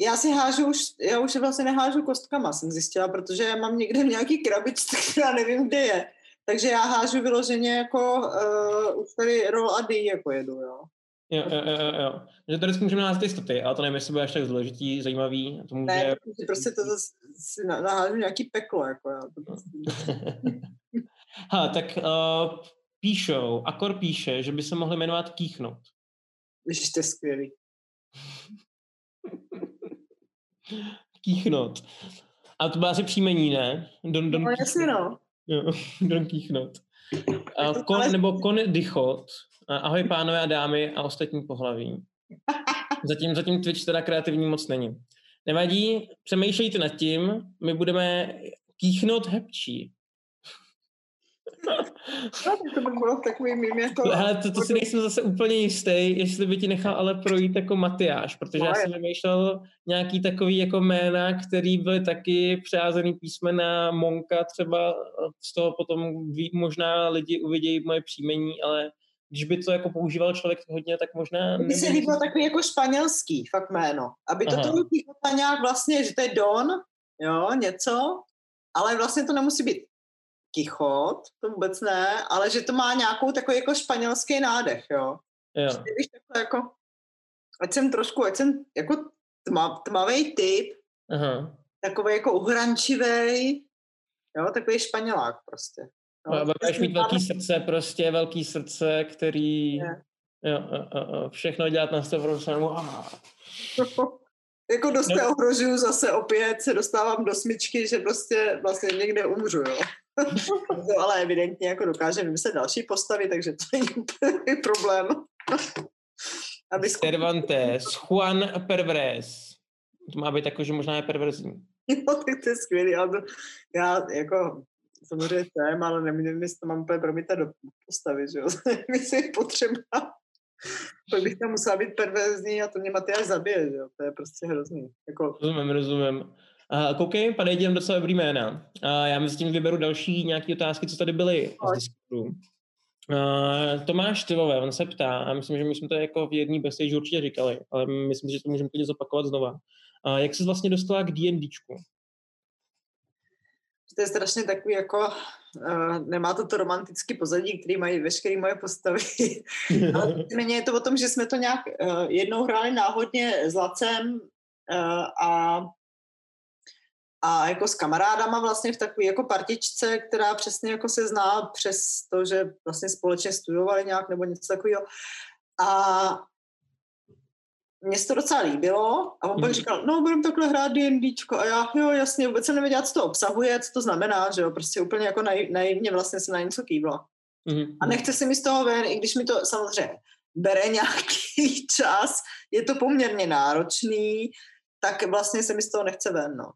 Já si hážu už, já už vlastně nehážu kostkama, jsem zjistila, protože já mám někde v nějaký krabičce, která nevím, kde je. Takže já hážu vyloženě jako, uh, už tady roll a D jako jedu, jo. Jo, jo, jo, jo. Že tady můžeme názvat ty staty, ale to nevím, jestli bude až tak důležitý, zajímavý. To může... Ne, prostě to zase si nahážu nějaký peklo, jako já. To prostě, ha, tak uh, píšou, Akor píše, že by se mohli jmenovat Kýchnout. Ježiš, to je skvělý. Kýchnout. A to byla asi příjmení, ne? Don, don no jasně no. Jo, Don Kýchnot. Uh, kon, nebo Kon Dychot. Ahoj pánové a dámy a ostatní pohlaví. Zatím, zatím Twitch teda kreativní moc není. Nevadí, přemýšlejte nad tím, my budeme kýchnout hepčí. To by bylo takový mým. Hele, to, to si nejsem zase úplně jistý, jestli by ti nechal ale projít jako Matyáš, protože no, já jsem vymýšlel nějaký takový jako jména, který byly taky přeházený písmena Monka třeba, z toho potom ví, možná lidi uvidějí moje příjmení, ale když by to jako používal člověk hodně, tak možná... Mně se líbilo takový jako španělský fakt jméno. Aby to toho nějak vlastně, že to je Don, jo, něco, ale vlastně to nemusí být Kichot, to vůbec ne, ale že to má nějakou takový jako španělský nádech, jo. Jo. Když takhle jako, ať jsem trošku, ať jsem jako tma, tmavý typ, Aha. takový jako uhrančivý, jo, takový španělák prostě. No, budeš mít velký srdce, prostě velký srdce, který jo, jo, jo, všechno dělat na 100%. jako dost no. ohrožuju zase opět, se dostávám do smyčky, že prostě vlastně někde umřu, jo. To ale evidentně jako dokáže vymyslet další postavy, takže to není úplně problém. Aby Cervantes, Juan Pervres. To má být jako, že možná je perverzní. Jo, tak to je skvělý, ale to, já jako samozřejmě jsem, ale nevím, jestli to mám úplně promítat do postavy, že jo. Myslím, je potřeba. Pak bych tam musela být perverzní a to mě Matyáš zabije, že jo. To je prostě hrozný. Jako... Rozumím, rozumím. Uh, koukej, padají těm docela dobrý jména. Uh, já mezi tím vyberu další nějaké otázky, co tady byly z Discordu. Uh, Tomáš Tivové, on se ptá, a myslím, že my jsme to jako v jedné bestěži určitě říkali, ale myslím, že to můžeme klidně zopakovat znova. Uh, jak jsi vlastně dostala k D&Dčku? To je strašně takový jako, uh, nemá to to romantický pozadí, který mají veškeré moje postavy. ale nicméně je to o tom, že jsme to nějak uh, jednou hráli náhodně s Lacem uh, a a jako s kamarádama vlastně v takové jako partičce, která přesně jako se zná přes to, že vlastně společně studovali nějak nebo něco takového. A mně se to docela líbilo a on pak mhm. říkal, no budeme takhle hrát D&Dčko a já, jo jasně, vůbec jsem nevěděla, co to obsahuje, co to znamená, že jo, prostě úplně jako naivně vlastně se na něco kývla. Mm. A nechce si mi z toho ven, i když mi to samozřejmě bere nějaký čas, je to poměrně náročný, tak vlastně se mi z toho nechce ven, no.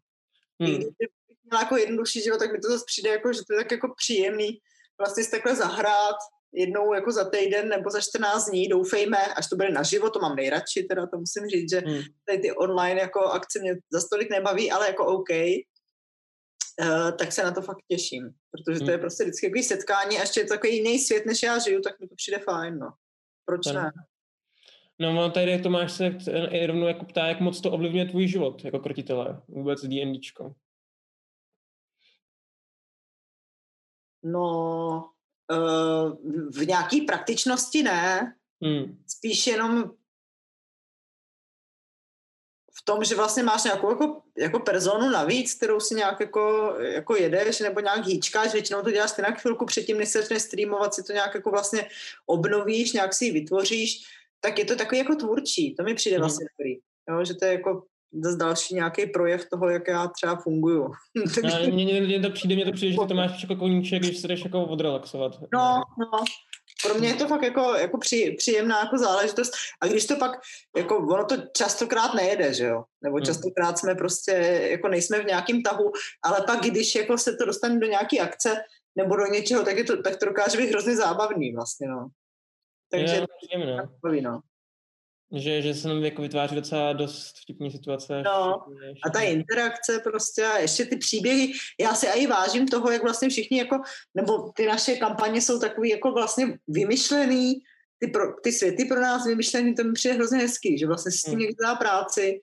Hmm. Když bych měla jako jednodušší život, tak mi to zase přijde jako, že to je tak jako příjemný vlastně si takhle zahrát jednou jako za týden nebo za 14 dní, doufejme, až to bude naživo, to mám nejradši, teda to musím říct, že hmm. tady ty online jako akce mě za stolik nebaví, ale jako OK, uh, tak se na to fakt těším, protože to je hmm. prostě vždycky takový setkání a ještě je to takový jiný svět, než já žiju, tak mi to přijde fajn, no. Proč ne? No, tady Tomáš se rovnou jako ptá, jak moc to ovlivňuje tvůj život jako krotitele, vůbec D&Dčko. No, uh, v nějaký praktičnosti ne. Hmm. Spíš jenom v tom, že vlastně máš nějakou jako, jako personu navíc, kterou si nějak jako, jako jedeš, nebo nějak hýčkáš, většinou to děláš ty na chvilku předtím, než se začne streamovat, si to nějak jako vlastně obnovíš, nějak si ji vytvoříš tak je to takový jako tvůrčí. To mi přijde mhm. vlastně hmm. dobrý. Jo, že to je jako zase další nějaký projev toho, jak já třeba funguju. Takže... Mně, mně, to přijde, mně to přijde, že to máš jako koníček, když se jdeš jako odrelaxovat. No, no. Pro mě je to fakt jako, jako při, příjemná jako záležitost. A když to pak, jako ono to častokrát nejede, že jo? Nebo hmm. častokrát jsme prostě, jako nejsme v nějakém tahu, ale pak když jako se to dostane do nějaké akce nebo do něčeho, tak, je to, tak to dokáže být hrozně zábavný vlastně, no. Takže je, to je takový, no. Že, že se nám jako vytváří docela dost vtipní situace. No, všichni, a ta interakce prostě a ještě ty příběhy, já si i vážím toho, jak vlastně všichni jako, nebo ty naše kampaně jsou takový jako vlastně vymyšlený, ty, pro, ty světy pro nás vymyšlený, to mi přijde hrozně hezký, že vlastně si s tím hmm. někdo dá práci,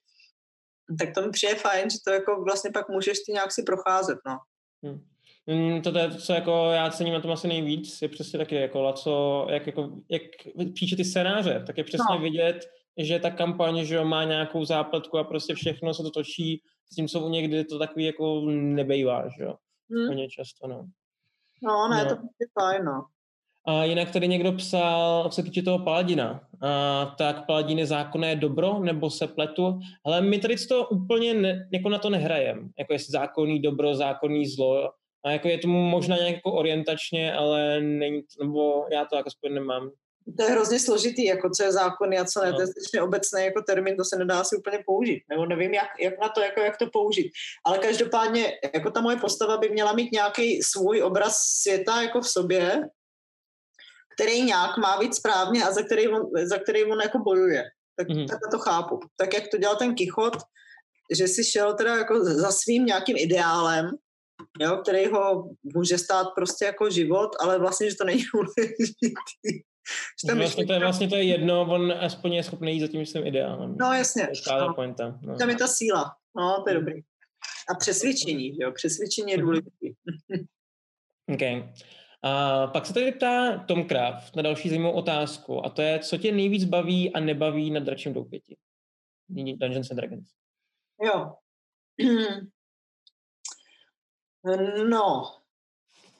tak to mi přijde fajn, že to jako vlastně pak můžeš ty nějak si procházet, no. Hmm. Mm, to je to, co jako já cením na tom asi nejvíc, je přesně taky jako co, jak, jako, jak píše ty scénáře, tak je přesně no. vidět, že ta kampaň že má nějakou zápletku a prostě všechno se to točí, s tím, co u někdy to takový jako nebejvá, že jo, hmm. často, no. No, ne, no. to je fajn, no. A jinak tady někdo psal, co se týče toho Paladina, a, tak Paladin je zákonné dobro, nebo se pletu, ale my tady to úplně ne, jako na to nehrajem, jako jestli zákonný dobro, zákonný zlo, a jako je tomu možná nějak jako orientačně, ale není, nebo já to jako spíš nemám. To je hrozně složitý, jako co je zákony a co ne, no. to je strašně obecný jako termín, to se nedá asi úplně použít, nebo nevím, jak, jak na to, jako jak to použít. Ale každopádně, jako ta moje postava by měla mít nějaký svůj obraz světa jako v sobě, který nějak má být správně a za který on, za který on jako bojuje. Tak, mm-hmm. tak to chápu. Tak jak to dělal ten Kichot, že si šel teda jako za svým nějakým ideálem, jo, který ho může stát prostě jako život, ale vlastně, že to není důležitý. Vlastně to je vlastně to je jedno, on aspoň je schopný jít za tím svým ideálem. No jasně. To je no. pointa. No. Tam je ta síla. No, to je dobrý. A přesvědčení, jo, přesvědčení je mhm. důležitý. OK. A pak se tady ptá Tom Kraft na další zajímavou otázku a to je, co tě nejvíc baví a nebaví na dračím doupěti? Dungeons and Dragons. Jo. No,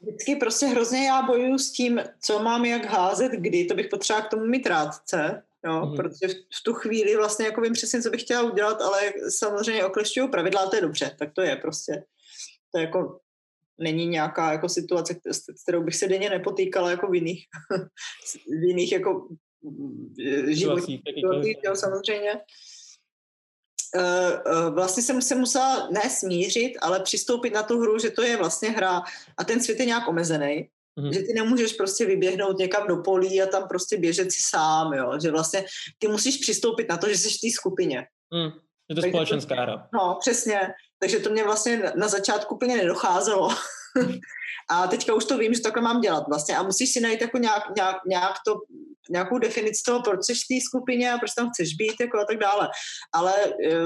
vždycky prostě hrozně já bojuju s tím, co mám jak házet, kdy, to bych potřeba k tomu mít rádce, jo, mm. protože v, v tu chvíli vlastně jako vím přesně, co bych chtěla udělat, ale samozřejmě oklešťuju pravidla, to je dobře, tak to je prostě. To je jako není nějaká jako situace, s kterou bych se denně nepotýkala jako v jiných, v jiných jako životních situacích, samozřejmě. Uh, uh, vlastně jsem se musela ne smířit, ale přistoupit na tu hru, že to je vlastně hra a ten svět je nějak omezený, mm. že ty nemůžeš prostě vyběhnout někam do polí a tam prostě běžet si sám, jo? že vlastně ty musíš přistoupit na to, že jsi v té skupině. Mm. Je to společenská hra. No, přesně. Takže to mě vlastně na začátku úplně nedocházelo. a teďka už to vím, že takhle mám dělat vlastně. A musíš si najít jako nějak, nějak, nějak to, nějakou definici toho, proč jsi v té skupině a proč tam chceš být jako a tak dále. Ale e,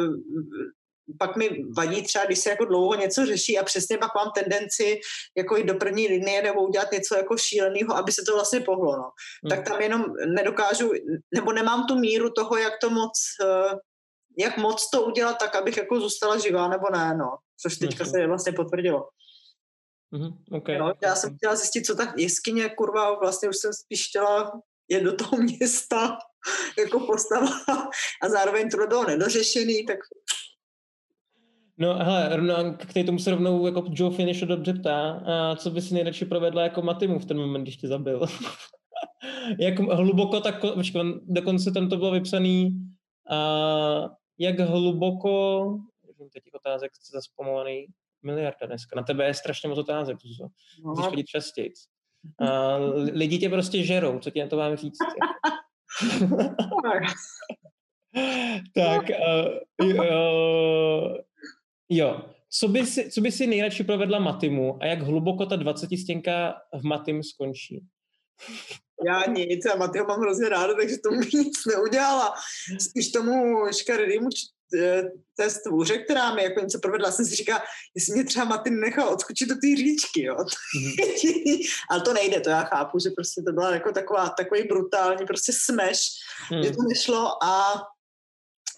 pak mi vadí třeba, když se jako dlouho něco řeší a přesně pak mám tendenci jako jít do první linie nebo udělat něco jako šíleného, aby se to vlastně pohlo. No. Hmm. Tak tam jenom nedokážu, nebo nemám tu míru toho, jak to moc e, jak moc to udělat tak, abych jako zůstala živá nebo ne, no. Což teďka okay. se vlastně potvrdilo. Mm-hmm, okay. no, já jsem chtěla zjistit, co ta jeskyně, kurva, vlastně už jsem spíš chtěla jet do toho města jako postava a zároveň to bylo nedořešený, tak No hele, k tomu se rovnou jako Joe Finish dobře ptá, a co by si nejradši provedla jako Matimu v ten moment, když tě zabil? jak hluboko, tak dokonce tam to bylo vypsaný, a jak hluboko, teď otázek zaspomovaný, miliarda dneska. Na tebe je strašně moc otázek, to no. Musíš chodit častěji. A lidi tě prostě žerou, co ti na to mám říct? tak, uh, uh, jo. Co by, si, co by si nejradši provedla Matimu a jak hluboko ta 20 stěnka v Matim skončí? Já nic, já Matyho mám hrozně ráda, takže tomu nic neudělala. Spíš tomu škaredýmu té stvůře, která mi jako něco provedla, jsem si říkala, jestli mě třeba Martin nechal odskočit do té říčky, jo. Mm-hmm. Ale to nejde, to já chápu, že prostě to byla jako taková, takový brutální prostě smash, mm. že to nešlo a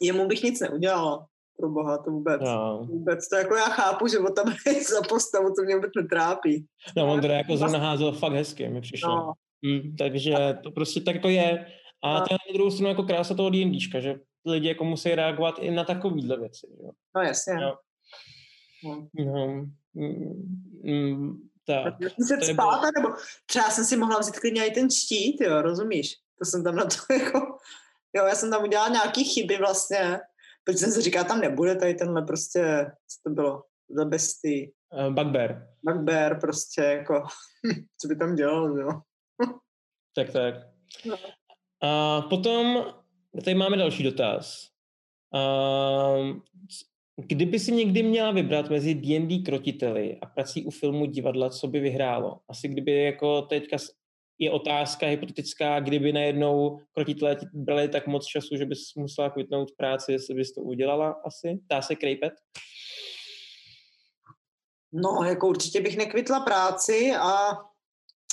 jemu bych nic neudělala. Pro boha, to vůbec. No. Vůbec to jako já chápu, že o tam je za postavu, to mě vůbec netrápí. No, on teda jako zrovna házel fakt hezky, mi přišlo. No. Mm, takže to prostě tak jako je. A no. to je na druhou stranu jako krása toho D&Dčka, že lidi jako musí reagovat i na takovýhle věci. Jo. No jasně. No. No. No. Mm, mm, tak. Se spát, nebo třeba jsem si mohla vzít klidně i ten štít, jo, rozumíš? To jsem tam na to jako, jo, já jsem tam udělala nějaký chyby vlastně, protože jsem si říkala, tam nebude tady tenhle prostě, co to bylo, za besty. Uh, bugbear. Bugbear prostě jako, co by tam dělal, jo. tak, tak. No. A potom tady máme další dotaz. A, kdyby si někdy měla vybrat mezi D&D krotiteli a prací u filmu divadla, co by vyhrálo? Asi kdyby jako teďka je otázka hypotetická, kdyby najednou krotitelé brali tak moc času, že bys musela kvitnout práci, jestli bys to udělala asi? Dá se krejpet? No, jako určitě bych nekvitla práci a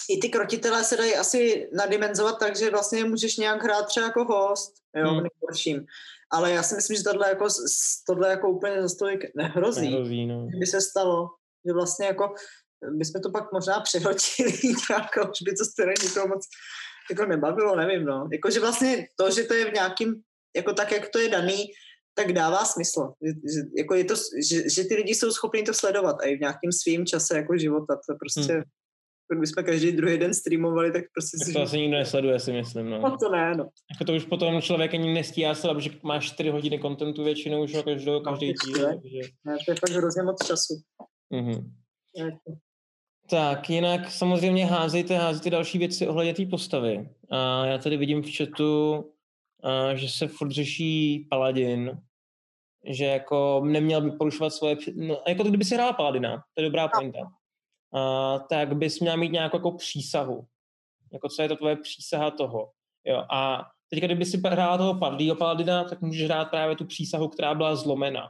i ty krotitelé se dají asi nadimenzovat tak, že vlastně můžeš nějak hrát třeba jako host, jo, hmm. nejhorším. Ale já si myslím, že tohle jako, tohle jako úplně za stolik nehrozí. nehrozí no. by se stalo. Že vlastně jako bychom to pak možná přehodili nějak, už by to stejně nikoho moc jako nebavilo, nevím, no. Jakože vlastně to, že to je v nějakým, jako tak, jak to je daný, tak dává smysl. Že, že, jako je to, že, že ty lidi jsou schopni to sledovat a i v nějakým svým čase jako života. To prostě, hmm. Když jsme každý druhý den streamovali, tak prostě tak to si... asi nikdo nesleduje, si myslím. No. no to ne, no. Jako to už potom člověk ani nestíhá se, že máš 4 hodiny kontentu většinou už každý, no, každý díl. Takže... Ne, to je fakt hrozně moc času. Mm-hmm. Tak, jinak samozřejmě házejte, házejte další věci ohledně té postavy. A já tady vidím v chatu, a, že se furt řeší Paladin, že jako neměl by porušovat svoje, no, jako to, kdyby si hrál Paladina, to je dobrá pointa, a, tak bys měl mít nějakou jako přísahu. Jako co je to tvoje přísaha toho. Jo, a teď, kdyby si hrál toho padlýho Paladina, tak můžeš hrát právě tu přísahu, která byla zlomena.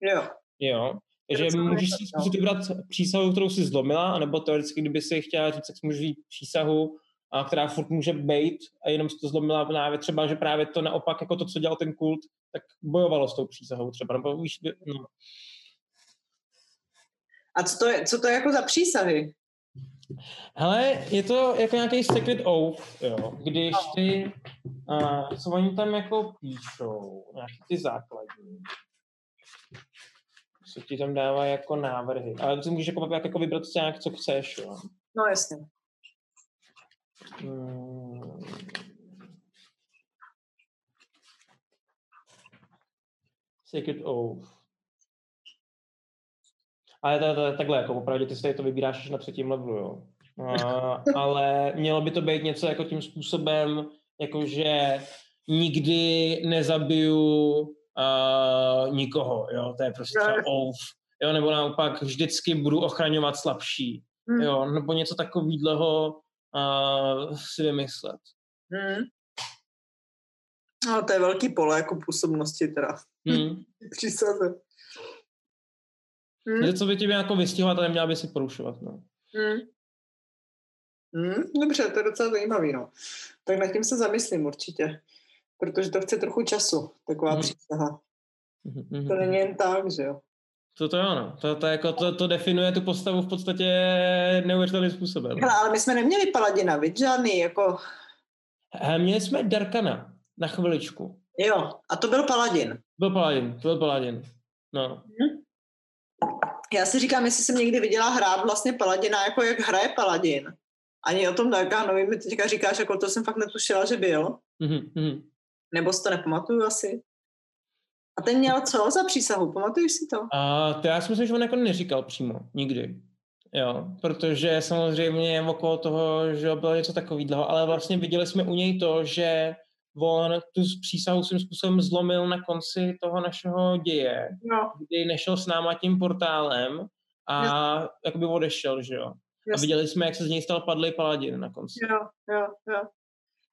Jo. Jo. Takže můžeš si zkusit vybrat přísahu, kterou si zlomila, anebo teoreticky, kdyby si chtěla říct, tak si můžeš říct přísahu, a která furt může být a jenom si to zlomila právě třeba, že právě to naopak, jako to, co dělal ten kult, tak bojovalo s tou přísahou třeba, nebo víš, no. A co to, je, co to je jako za přísahy? Hele, je to jako nějaký secret oath, jo, když ty, uh, co oni tam jako píšou, nějaký ty základní, co ti tam dává jako návrhy, ale ty můžeš jako, jako vybrat nějak, co chceš, jo. No jasně. Hmm. Secret Oath. Ale to, to, takhle, jako opravdu ty si to vybíráš až na třetím levelu, jo. A, ale mělo by to být něco jako tím způsobem, jakože nikdy nezabiju uh, nikoho, jo, to je prostě třeba oath, jo, nebo naopak vždycky budu ochraňovat slabší, hmm. jo, nebo něco takového, uh, si vymyslet. Hmm. Ale to je velký pole jako působnosti teda. Hmm. Přísaze. Hmm. Co by tě jako vystihovat a neměla by si porušovat. No. Hmm. Hmm, dobře, to je docela zajímavý, no. Tak nad tím se zamyslím určitě, protože to chce trochu času, taková hmm. přísaha. Hmm. To není jen tak, že jo. To to ano, to, to, jako, to, to definuje tu postavu v podstatě neuvěřitelným způsobem. Hele, ale my jsme neměli Paladina, víš, žádný, jako... He, měli jsme Darkana na chviličku. Jo, a to byl Paladin. Byl Paladin, to byl Paladin, no. Hmm. Já si říkám, jestli jsem někdy viděla hrát vlastně Paladina, jako jak hraje Paladin. Ani o tom Darkanovi mi teďka říkáš, jako to jsem fakt netušila, že byl. Mm-hmm. Nebo si to nepamatuju asi. A ten měl co za přísahu? Pamatuješ si to? A to já si myslím, že on jako neříkal přímo, nikdy. Jo, protože samozřejmě okolo toho, že bylo něco takového, ale vlastně viděli jsme u něj to, že on tu přísahu svým způsobem zlomil na konci toho našeho děje, no. kdy nešel s náma tím portálem a yes. jakoby odešel, že jo. Yes. A viděli jsme, jak se z něj stal padlý paladin na konci. Jo, jo, jo.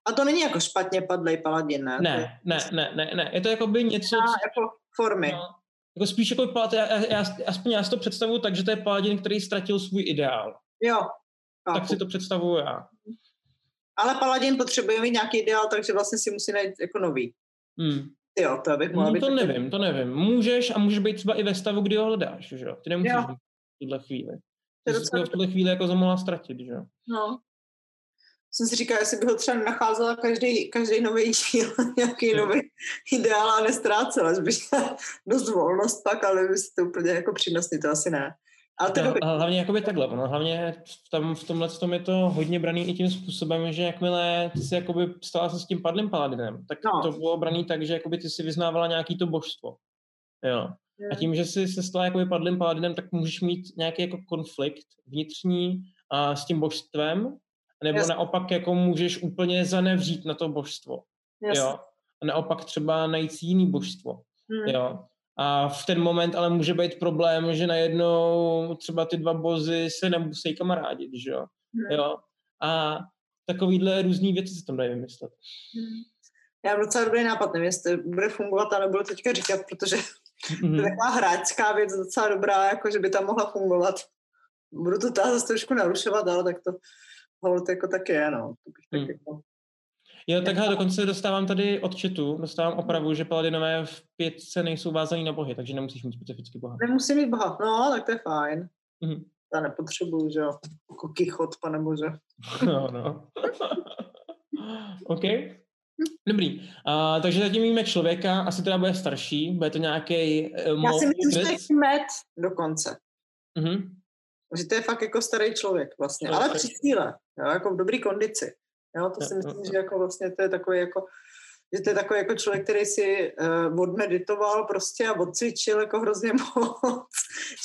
A to není jako špatně padlej paladin, ne? Ne, ne, ne, ne, ne. Je to jako by něco... A, jako formy. No, jako spíš jako paladin, já, já, aspoň já si to představuju tak, že to je paladin, který ztratil svůj ideál. Jo. Chápu. Tak si to představuju já. Ale paladin potřebuje mít nějaký ideál, takže vlastně si musí najít jako nový. Hmm. Jo, to bych mohla no, to taky... nevím, to nevím. Můžeš a můžeš být třeba i ve stavu, kdy ho hledáš, že jo? Ty nemusíš jo. být v tuhle chvíli. Ty jsi v tuhle chvíli jako zamohla ztratit, že jo? No, jsem si říkala, jestli bych ho třeba nacházela každý, každý nový díl, nějaký nový ideál a nestrácela, že bych dost volnost pak, ale by to úplně jako přínosný, to asi ne. Ale to no. Hlavně jakoby takhle, no, hlavně tam v tomhle tom je to hodně braný i tím způsobem, že jakmile ty si jakoby stala se s tím padlým paladinem, tak no. to bylo braný tak, že jakoby ty si vyznávala nějaký to božstvo. Jo. A tím, že jsi se stala jakoby padlým paladinem, tak můžeš mít nějaký jako konflikt vnitřní a s tím božstvem, nebo Jasně. naopak jako můžeš úplně zanevřít na to božstvo. Jasně. Jo? A naopak třeba najít jiný božstvo. Hmm. Jo? A v ten moment ale může být problém, že najednou třeba ty dva bozy se nemusí kamarádit, že jo? Hmm. jo? A takovýhle různý věci se tam dají vymyslet. Hmm. Já mám docela dobrý nápad, nevím, jestli bude fungovat a nebudu teďka říkat, protože mm-hmm. to je taková hráčská věc docela dobrá, jako že by tam mohla fungovat. Budu to teda zase trošku narušovat, ale tak to hold jako tak je, no. To bych tak hmm. jako... Jo, takhle dokonce dostávám tady od chatu, dostávám opravu, že paladinové v pětce nejsou vázaný na bohy, takže nemusíš mít specificky boha. Nemusí mít boha, no, tak to je fajn. Mm-hmm. Já nepotřebuju, že jo, jako kichot, pane bože. No, no. OK. Dobrý. Uh, takže zatím víme člověka, asi teda bude starší, bude to nějaký uh, Já si myslím, že to je met dokonce. Uh-huh. Že to je fakt jako starý člověk vlastně, no, ale při síle, jo, jako v dobré kondici. Jo, to si myslím, že jako vlastně to je takový jako že to je takový jako člověk, který si uh, odmeditoval prostě a odcvičil jako hrozně moc,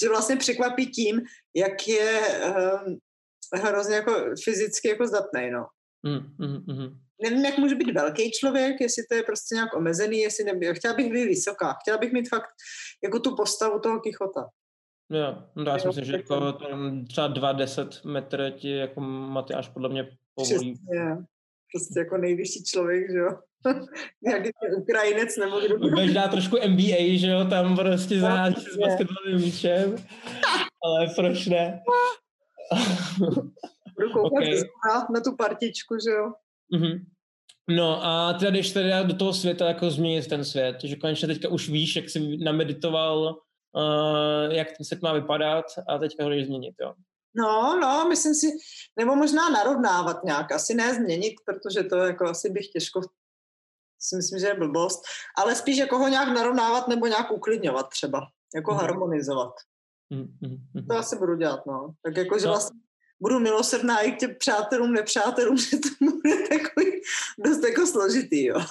že vlastně překvapí tím, jak je uh, hrozně jako fyzicky jako zdatný, no. Mm, mm, mm. Nevím, jak může být velký člověk, jestli to je prostě nějak omezený, jestli nebyl. Chtěla bych být vysoká, chtěla bych mít fakt jako tu postavu toho Kichota. Jo, no já si myslím, že jako třeba 2-10 metr ti jako Matyáš podle mě povolí. Přesně, prostě jako nejvyšší člověk, že jo. Nějaký Ukrajinec nebo kdo. Budeš dát trošku NBA, že jo, tam prostě zahájíš s basketbalovým míčem, ale proč ne? Budu koukat okay. na tu partičku, že jo. Mm-hmm. No a teda když teda do toho světa jako změnit ten svět, že konečně teďka už víš, jak jsi nameditoval, uh, jak ten svět má vypadat a teďka ho jdeš změnit, jo. No, no, myslím si, nebo možná narovnávat nějak, asi ne změnit, protože to jako asi bych těžko si myslím, že je blbost, ale spíš jako ho nějak narovnávat nebo nějak uklidňovat třeba, jako mm. harmonizovat. Mm, mm, mm. To asi budu dělat, no. Tak jako, že no. vlastně budu milosrdná i k těm přátelům, nepřátelům, že to bude takový dost jako složitý, jo.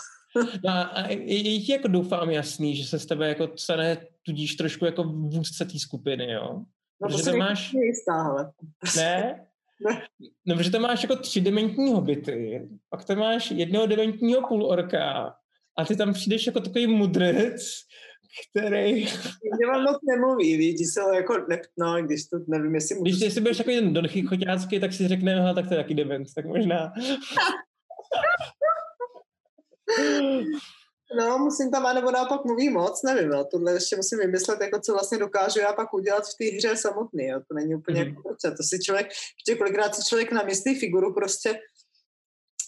No a je ti jako doufám jasný, že se z tebe jako stane tudíž trošku jako vůdce té skupiny, jo? No to se máš... jistá, hele. Ne? Ne. No, protože tam máš jako třidementní hobity, pak tam máš jednoho dementního půlorka a ty tam přijdeš jako takový mudrec, který... Mě vám moc nemluví, víš, se jako, ne, no, když to nevím, jestli můžu... Když jsi budeš takový ten Don Choťácký, tak si řekne, aha, tak to je jaký dement, tak možná... No, musím tam, nebo naopak mluví moc, nevím, no, tohle ještě musím vymyslet, jako co vlastně dokážu já pak udělat v té hře samotný, jo. to není úplně mm. jako to si člověk, ještě kolikrát si člověk namyslí figuru prostě,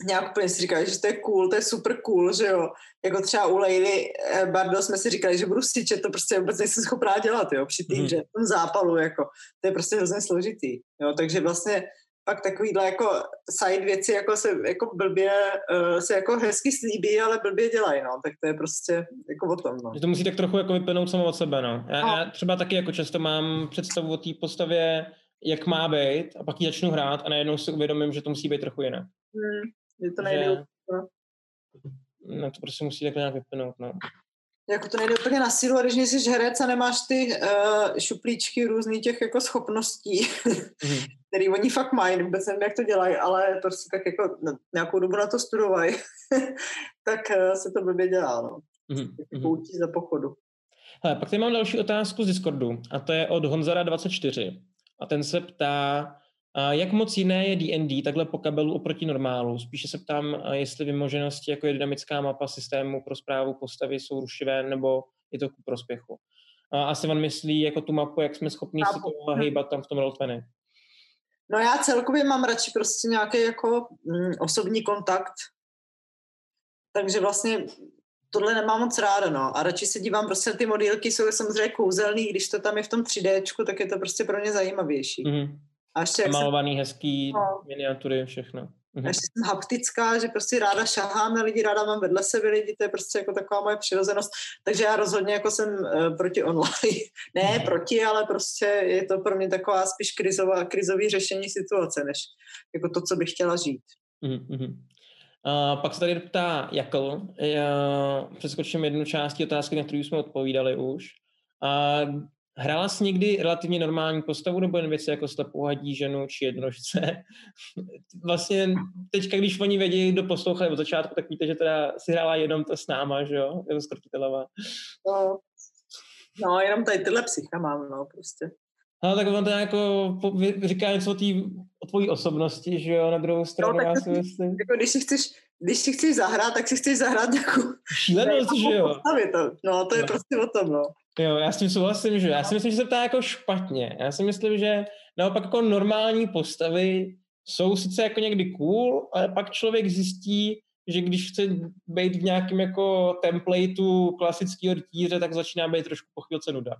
nějak úplně si říkali, že to je cool, to je super cool, že jo. Jako třeba u Lejly eh, Bardo jsme si říkali, že budu styčet, to prostě vůbec nejsem schopná dělat, jo, při té mm. hře, v tom zápalu, jako. To je prostě hrozně složitý, jo. Takže vlastně pak takovýhle jako side věci jako se jako blbě, uh, se jako hezky slíbí, ale blbě dělají, no. Tak to je prostě jako o tom, no. Že to musí tak trochu jako vypnout samo od sebe, no. Já, no. já třeba taky jako často mám představu o té postavě, jak má být a pak ji začnu hrát a najednou si uvědomím, že to musí být trochu jinak. Hmm, že to nejde že... No to prostě musí takhle nějak vypnout, no jako to nejde úplně na sílu, a když jsi herec a nemáš ty uh, šuplíčky různých těch jako schopností, mm. který oni fakt mají, vůbec nevím, jak to dělají, ale prostě tak jako nějakou dobu na to studovají, tak uh, se to blbě dělá, no. Mm. Poutí za pochodu. Hele, pak tady mám další otázku z Discordu a to je od Honzara24 a ten se ptá, a jak moc jiné je D&D takhle po kabelu oproti normálu? Spíše se ptám, jestli vymoženosti jako je dynamická mapa systému pro zprávu postavy jsou rušivé, nebo je to ku prospěchu. A asi on myslí jako tu mapu, jak jsme schopni si to hejbat tam v tom roll No já celkově mám radši prostě nějaký jako mm, osobní kontakt, takže vlastně tohle nemám moc ráda, no. A radši se dívám, prostě ty modílky jsou samozřejmě kouzelný, když to tam je v tom 3D, tak je to prostě pro ně zajímavější. Mm-hmm. A ještě malovaný, jsem, hezký, no. miniatury, všechno. Mhm. Ještě jsem haptická, že prostě ráda šahám na lidi, ráda mám vedle sebe lidi, to je prostě jako taková moje přirozenost. Takže já rozhodně jako jsem uh, proti online. ne mhm. proti, ale prostě je to pro mě taková spíš krizová, krizový řešení situace, než jako to, co bych chtěla žít. Mm-hmm. Uh, pak se tady ptá Jakl. Já přeskočím jednu části otázky, na kterou jsme odpovídali už. Uh, Hrála jsi někdy relativně normální postavu nebo jen věci jako slepou hadí ženu či jednožce? vlastně teďka, když oni vědí, kdo poslouchali od začátku, tak víte, že teda si hrála jenom to s náma, že jo? Jako skrotitelová. No, no, jenom tady tyhle psycha mám, no, prostě. No, tak on to jako říká něco o, tý, o tvojí osobnosti, že jo, na druhou stranu, no, já si myslím. Jako, když si chceš, když si chceš zahrát, tak si chceš zahrát nějakou... Šílenost, že jo. To. No, to je no. prostě o tom, no. Jo, já s tím souhlasím, že já si myslím, že se ptá jako špatně. Já si myslím, že naopak jako normální postavy jsou sice jako někdy cool, ale pak člověk zjistí, že když chce být v nějakém jako templateu klasického rytíře, tak začíná být trošku po chvílce nuda.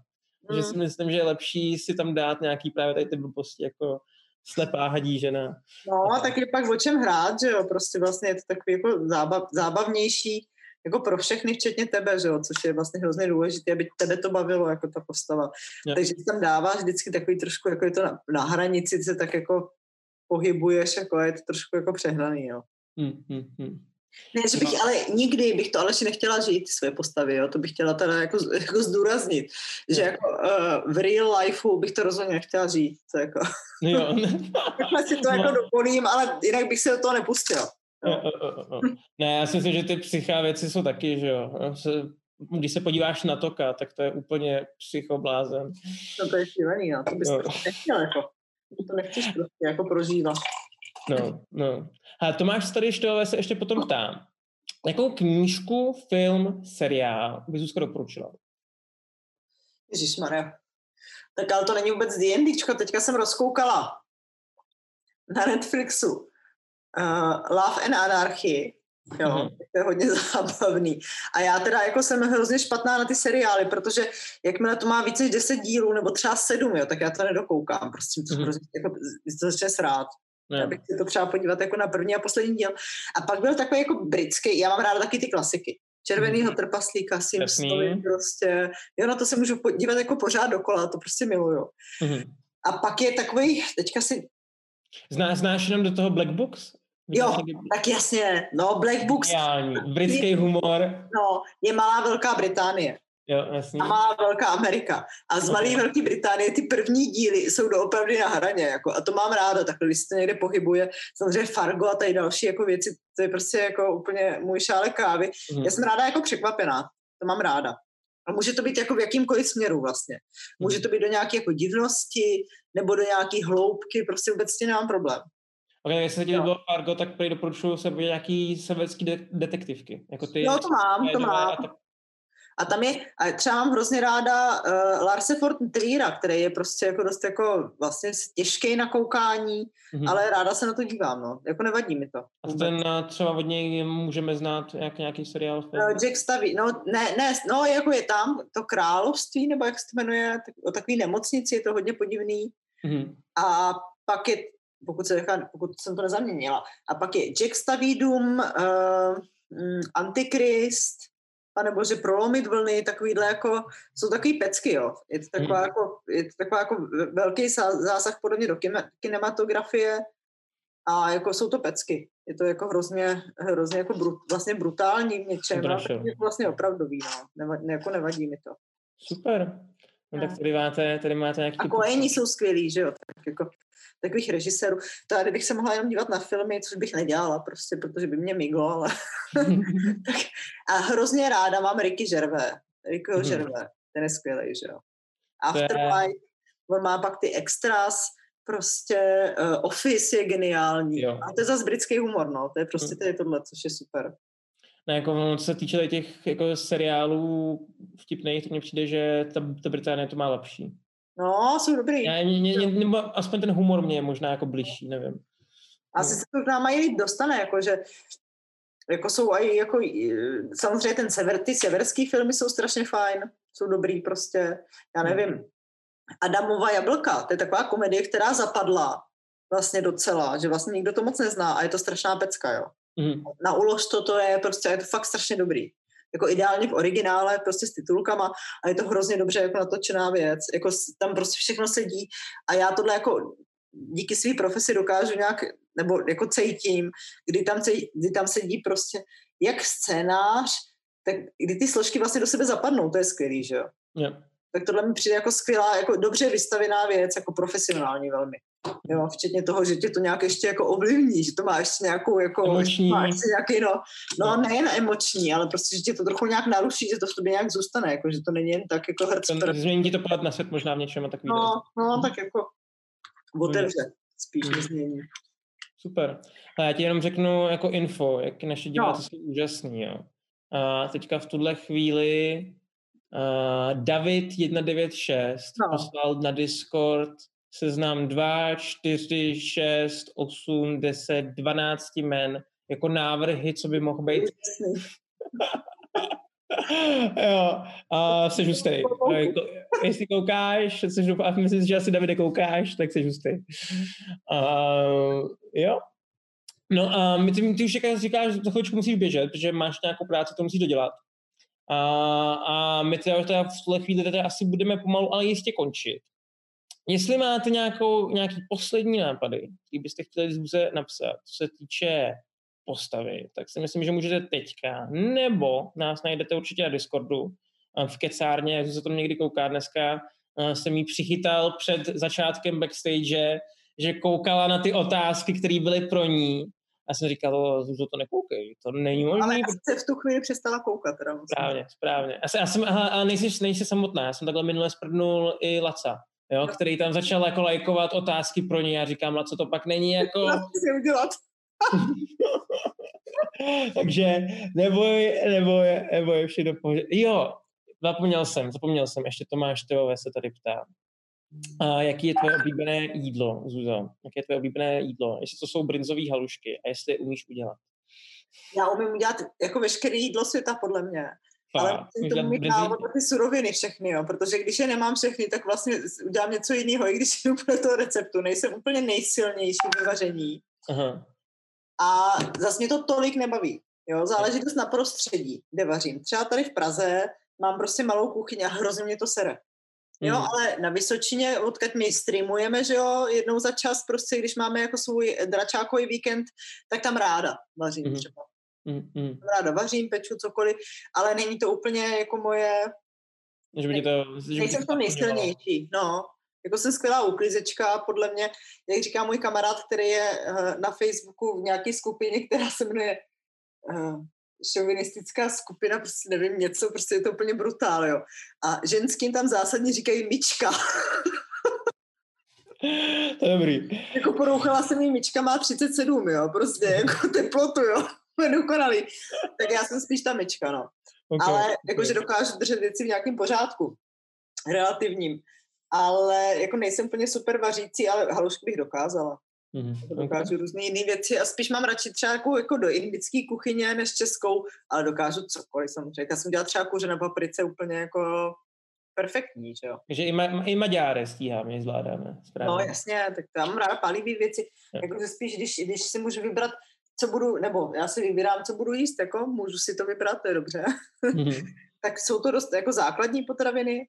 Takže si myslím, že je lepší si tam dát nějaký právě tady ty blbosti jako slepá hadí žena. No, tak je pak o čem hrát, že jo, prostě vlastně je to takový jako zábav, zábavnější, jako pro všechny, včetně tebe, že jo, což je vlastně hrozně důležité, aby tebe to bavilo, jako ta postava. Je. Takže tam dáváš vždycky takový trošku, jako je to na, na hranici, se tak jako pohybuješ, jako je to trošku jako přehnaný, jo. Hmm, hmm, hmm. Ne, že bych, no. ale nikdy bych to Aleši nechtěla žít, své postavy, jo? to bych chtěla teda jako, jako zdůraznit, že jako uh, v real lifeu bych to rozhodně nechtěla žít, to jako, no jo. si to no. jako dovolím, ale jinak bych se do toho nepustila. No. Ne, já si myslím, že ty psychá věci jsou taky, že jo. Když se podíváš na Toka, tak to je úplně psychoblázen. No to je šílený, no. To bys no. nechtěl, jako. To nechceš prostě jako prožívat. No, no. A Tomáš tady ještě, se ještě potom ptám. Jakou knížku, film, seriál bys Zuzka doporučila? Ježišmarja. Tak ale to není vůbec D&Dčko, teďka jsem rozkoukala na Netflixu uh, Love and Anarchy, jo, mm-hmm. to je hodně zábavný. A já teda jako jsem hrozně špatná na ty seriály, protože jakmile to má více než 10 dílů, nebo třeba 7, jo, tak já to nedokoukám, prostě to, mm-hmm. prostě, jako, to začne srát. Já bych si to třeba podívat jako na první a poslední díl. A pak byl takový jako britský, já mám ráda taky ty klasiky. Červenýho trpaslíka, Simpsonovi prostě. Jo, na to se můžu podívat jako pořád dokola, to prostě miluju. Mm-hmm. A pak je takový, teďka si... Zná, znáš jenom do toho Black Books? Jo, tak jasně, no Black Books. Britský humor. No, je malá Velká Británie. Jo, jasně. A má Velká Amerika. A z Malé Velké Británie ty první díly jsou doopravdy na hraně. Jako, a to mám ráda, takhle, když se někde pohybuje. Samozřejmě Fargo a tady další jako věci, to je prostě jako úplně můj šálek kávy. Mm. Já jsem ráda jako překvapená. To mám ráda. A může to být jako v jakýmkoliv směru vlastně. Může mhm. to být do nějaké jako divnosti, nebo do nějaké hloubky, prostě vůbec s tím nemám problém. Ok, jestli se bylo Fargo, tak prý doporučuju se nějaký severský de- detektivky. Jako ty, no to mám, to mám. A a tam je, a třeba mám hrozně ráda uh, Larse Ford Triera, který je prostě jako dost jako vlastně těžký na koukání, mm-hmm. ale ráda se na to dívám, no. Jako nevadí mi to. A ten eh, třeba od něj můžeme znát jak nějaký seriál? Uh, Jack Staví, no ne, ne, no jako je tam to království, nebo jak se to jmenuje, tak, o takový nemocnici, je to hodně podivný. Mm-hmm. A pak je, pokud, se, pokud jsem to nezaměnila, a pak je Jack staví dům, uh, Antikrist, anebo že prolomit vlny, takovýhle jako, jsou takový pecky, jo. Je to taková, hmm. jako, je to taková jako velký zásah podobně do kinematografie a jako jsou to pecky. Je to jako hrozně, hrozně jako brut, vlastně brutální v něčem, je vlastně opravdový, no. Nevadí, jako nevadí mi to. Super. No, tak tady máte, tady máte nějaký... A kolejní jsou skvělí, že jo, tak jako takových režisérů. Tady bych se mohla jenom dívat na filmy, což bych nedělala prostě, protože by mě miglo, ale... a hrozně ráda mám Ricky Gervais. Ricky mm. Gervais, ten je skvělý, že jo. Afterlife, on má pak ty extras, prostě uh, Office je geniální. Jo. A to je zase britský humor, no. To je prostě mm. tohle, což je super. Ne, jako co se týče těch jako seriálů vtipných, tak mně přijde, že ta, ta Británie to má lepší. No, jsou dobrý. Já, mě, mě, nebo aspoň ten humor mě je možná jako blížší, nevím. Asi se to k nám mají dostane, jako že jako jsou aj, jako, samozřejmě ten sever, ty severský filmy jsou strašně fajn, jsou dobrý prostě, já nevím. Adamova jablka, to je taková komedie, která zapadla vlastně docela, že vlastně nikdo to moc nezná a je to strašná pecka, jo. Mm. Na ulož to, to je prostě, je to fakt strašně dobrý jako ideálně v originále, prostě s titulkama a je to hrozně dobře jako natočená věc, jako tam prostě všechno sedí a já tohle jako díky své profesi dokážu nějak, nebo jako cítím, kdy tam, cítí, kdy tam sedí prostě jak scénář, tak kdy ty složky vlastně do sebe zapadnou, to je skvělý, že jo? Yeah. Tak tohle mi přijde jako skvělá, jako dobře vystavená věc, jako profesionální velmi. Jo, včetně toho, že tě to nějak ještě jako ovlivní, že to má ještě nějakou jako, emoční. Má ještě nějaký, no, no, no, nejen emoční, ale prostě, že tě to trochu nějak naruší, že to v tobě nějak zůstane, jako, že to není jen tak jako hrc. Změní ti to pohled na svět možná v něčem a takový. No, no, tak jako otevře spíš hmm. změní. Super. A já ti jenom řeknu jako info, jak naše diváci no. jsou úžasní. Jo. A teďka v tuhle chvíli uh, David 196 no. poslal na Discord seznam 2, 4, 6, 8, 10, 12 men jako návrhy, co by mohl být. jo, a jsi hustý. Jestli koukáš, jsi, a myslím, že asi Davide koukáš, tak jsi hustý. Uh, jo. No a my ty, ty už říkáš, že za chvíličku musíš běžet, protože máš nějakou práci, to musíš dodělat. A, a my teda, teda v tuhle chvíli teda asi budeme pomalu, ale jistě končit. Jestli máte nějakou, nějaký poslední nápady, který byste chtěli zůze napsat, co se týče postavy, tak si myslím, že můžete teďka, nebo nás najdete určitě na Discordu, v kecárně, jak se to někdy kouká dneska, jsem jí přichytal před začátkem backstage, že koukala na ty otázky, které byly pro ní já jsem říkal, že to nekoukej, to není možné. Ale já se v tu chvíli přestala koukat. Teda správně, správně. Já jsem, aha, a nejsi, nejsi samotná, já jsem takhle minule sprdnul i Laca, jo, který tam začal jako lajkovat otázky pro ně. Já říkám, Laco, to pak není jako... si udělat. Takže neboj, neboj, neboj, všechno pohodě. Jo, zapomněl jsem, zapomněl jsem, ještě Tomáš Teové se tady ptá. A jaký je tvoje oblíbené jídlo, Zuzo? Jaké je tvoje oblíbené jídlo? Jestli to jsou brinzové halušky a jestli je umíš udělat? Já umím udělat jako veškeré jídlo světa, podle mě. A, ale musím to umít dávat ty suroviny všechny, jo, protože když je nemám všechny, tak vlastně udělám něco jiného, i když jdu pro toho receptu. Nejsem úplně nejsilnější ve vaření. Aha. A zase mě to tolik nebaví. Jo, záleží dost na prostředí, kde vařím. Třeba tady v Praze mám prostě malou kuchyni a hrozně mě to sere. Jo, mm. ale na Vysočině, odkud my streamujeme, že jo, jednou za čas prostě, když máme jako svůj dračákový víkend, tak tam ráda vařím mm. třeba. Mm. Ráda vařím, peču, cokoliv, ale není to úplně jako moje... Že by to, že nejsem to nejsilnější, no. Jako jsem skvělá uklizečka, podle mě, jak říká můj kamarád, který je uh, na Facebooku v nějaké skupině, která se jmenuje uh, šovinistická skupina, prostě nevím, něco, prostě je to úplně brutál, jo. A ženským tam zásadně říkají myčka. to je dobrý. Jako porouchala se mi myčka, má 37, jo, prostě, jako teplotu, jo. Dokonalý. Tak já jsem spíš ta myčka, no. Okay. Ale jakože dokážu držet věci v nějakém pořádku. Relativním. Ale jako nejsem úplně super vařící, ale halušky bych dokázala. Mm-hmm. Dokážu okay. různé jiné věci a spíš mám radši třeba jako, jako do indické kuchyně než českou, ale dokážu cokoliv samozřejmě. Já jsem dělala třeba kuře na paprice úplně jako perfektní, že jo. Takže i, ma- i Maďáre stíháme, zvládáme. Správně. No jasně, tak tam ráda palivý věci. Yeah. Jako spíš, když, když si můžu vybrat, co budu, nebo já si vybírám, co budu jíst, jako můžu si to vybrat, to je dobře. Mm-hmm. tak jsou to dost jako základní potraviny,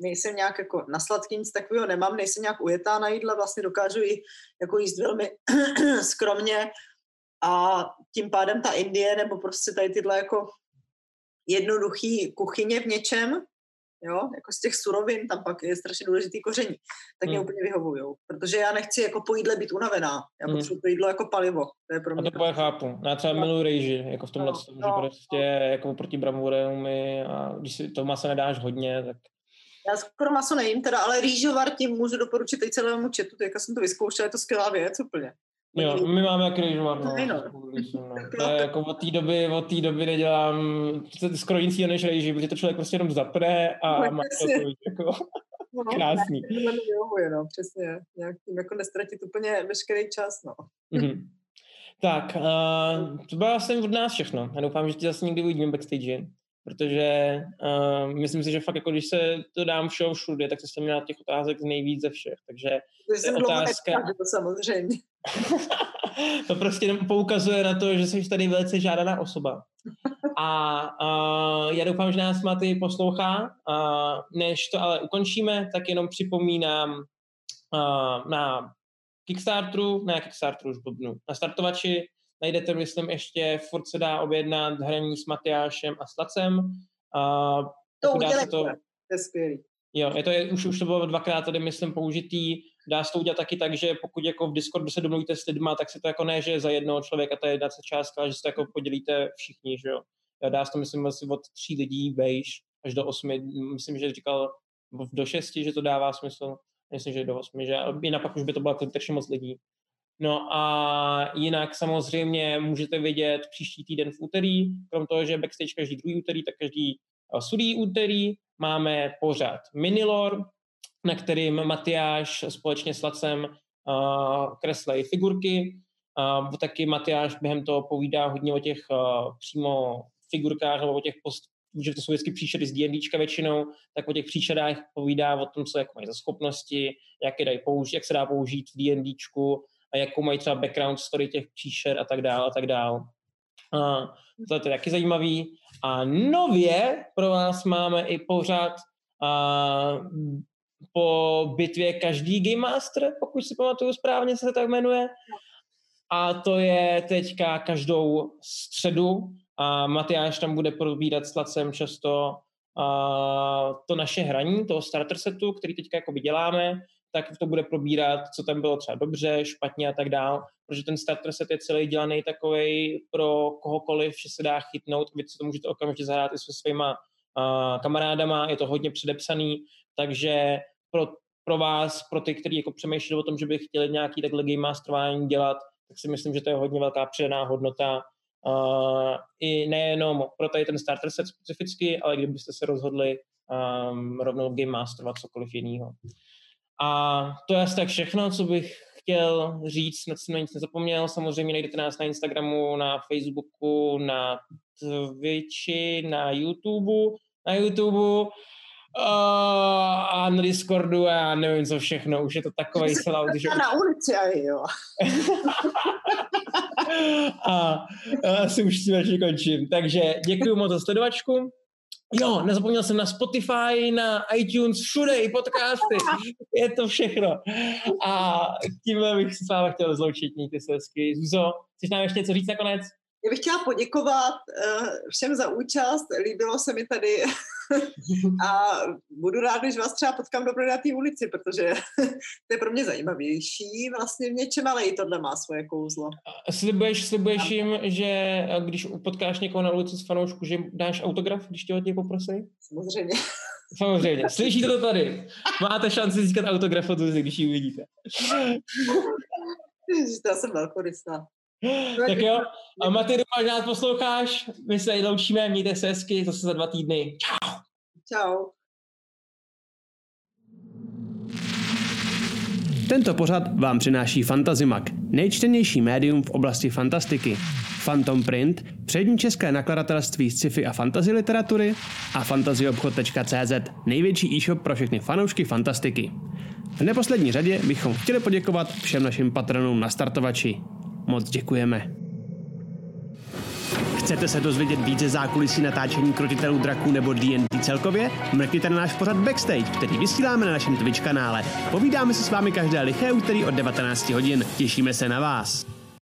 nejsem nějak jako na sladký nic takového nemám, nejsem nějak ujetá na jídle, vlastně dokážu i jako jíst velmi skromně a tím pádem ta Indie nebo prostě tady tyhle jako jednoduchý kuchyně v něčem, jo, jako z těch surovin, tam pak je strašně důležitý koření, tak mě hmm. úplně vyhovují, protože já nechci jako po jídle být unavená, já hmm. potřebuji to jídlo jako palivo, to je pro mě. A to prostě... chápu, já třeba no. miluji rejži, jako v tomhle, no, no, že prostě no. jako proti bramborům a když si to masa nedáš hodně, tak já skoro maso nejím teda, ale rýžovar tím můžu doporučit i celému četu, teďka jsem to vyzkoušela, je to skvělá věc úplně. Jo, my máme jak rýžovar, no. no. To je jako od té doby, od té doby nedělám skoro nic jiného než rýži, protože to člověk prostě jenom zapne a no, má to jako no, krásný. No, vyhovuje, no, přesně. Nějak tím jako nestratit úplně veškerý čas, no. Mm-hmm. Tak, uh, to bylo asi od nás všechno. Já doufám, že tě zase někdy uvidíme backstage protože uh, myslím si, že fakt jako když se to dám všeho všude, tak se jsem měla těch otázek nejvíc ze všech, takže to je otázka... To samozřejmě. to prostě poukazuje na to, že jsi tady velice žádaná osoba. A uh, já doufám, že nás máte poslouchá. Uh, než to ale ukončíme, tak jenom připomínám uh, na Kickstarteru, na Kickstarteru už blbnu, na startovači Najdete, myslím, ještě furt se dá objednat hraní s Matyášem a s Lacem. A to udělejte, to, to je skvělý. Jo, je to, je, už, už to bylo dvakrát tady, myslím, použitý. Dá se to udělat taky tak, že pokud jako v Discordu se domluvíte s lidma, tak se to jako ne, že za jednoho člověka to je jedna částka, ale že se to jako podělíte všichni, že jo. Dá se to, myslím, asi od tří lidí bejš až do osmi. Myslím, že říkal do šesti, že to dává smysl. Myslím, že do osmi, že jinak pak už by to bylo strašně moc lidí. No a jinak samozřejmě můžete vidět příští týden v úterý, krom toho, že backstage každý druhý úterý, tak každý eh, sudý úterý máme pořád Minilor, na kterým Matyáš společně s Lacem uh, figurky. Uh, taky Matyáš během toho povídá hodně o těch uh, přímo figurkách nebo o těch post, že to jsou vždycky příšery z D&Dčka většinou, tak o těch příšerách povídá o tom, co jako mají za schopnosti, jak, je dají použít, jak se dá použít v D&Dčku a jakou mají třeba background story těch příšer a tak dále a tak dále. A to je taky zajímavý. A nově pro vás máme i pořád a, po bitvě každý Game Master, pokud si pamatuju správně, se tak jmenuje. A to je teďka každou středu a Matyáš tam bude probírat s Lacem často a to naše hraní, toho starter setu, který teďka jako děláme, tak to bude probírat, co tam bylo třeba dobře, špatně a tak dál, protože ten starter set je celý dělaný takový pro kohokoliv, že se dá chytnout, vy si to můžete okamžitě zahrát i se svýma uh, kamarádama, je to hodně předepsaný, takže pro, pro vás, pro ty, kteří jako přemýšleli o tom, že by chtěli nějaký takhle game masterování dělat, tak si myslím, že to je hodně velká přidaná hodnota uh, i nejenom pro tady ten starter set specificky, ale kdybyste se rozhodli um, rovnou game masterovat cokoliv jiného. A to je asi tak všechno, co bych chtěl říct, snad jsem na nic nezapomněl. Samozřejmě najdete nás na Instagramu, na Facebooku, na Twitchi, na YouTube, na YouTube uh, a na Discordu a já nevím co všechno, už je to takový sellout, že... Na ulici a jo. a asi už si končím. Takže děkuji moc za sledovačku. Jo, nezapomněl jsem na Spotify, na iTunes, všude i podcasty. Je to všechno. A tím bych se s vámi chtěl zloučit. Mějte se hezky. Zuzo, chceš nám ještě něco říct nakonec? Já bych chtěla poděkovat uh, všem za účast. Líbilo se mi tady a budu ráda, že vás třeba potkám na té ulici, protože to je pro mě zajímavější. Vlastně v něčem, ale i tohle má svoje kouzlo. Slibuješ, slibuješ jim, že když potkáš někoho na ulici s fanoušku, že dáš autograf, když tě od něj poprosí? Samozřejmě. Samozřejmě. Slyšíte to tady. Máte šanci získat autograf od když ji uvidíte. Já jsem velkorysá. Tak jo, a Maty, doufám, že nás posloucháš. My se loučíme, mějte se hezky, zase za dva týdny. Čau. Čau. Tento pořad vám přináší Fantazimak, nejčtenější médium v oblasti fantastiky. Phantom Print, přední české nakladatelství sci-fi a fantasy literatury a fantazyobchod.cz, největší e-shop pro všechny fanoušky fantastiky. V neposlední řadě bychom chtěli poděkovat všem našim patronům na startovači. Moc děkujeme. Chcete se dozvědět více zákulisí natáčení krotitelů draků nebo D&D celkově? Mrkněte na náš pořad Backstage, který vysíláme na našem Twitch kanále. Povídáme se s vámi každé liché úterý od 19 hodin. Těšíme se na vás.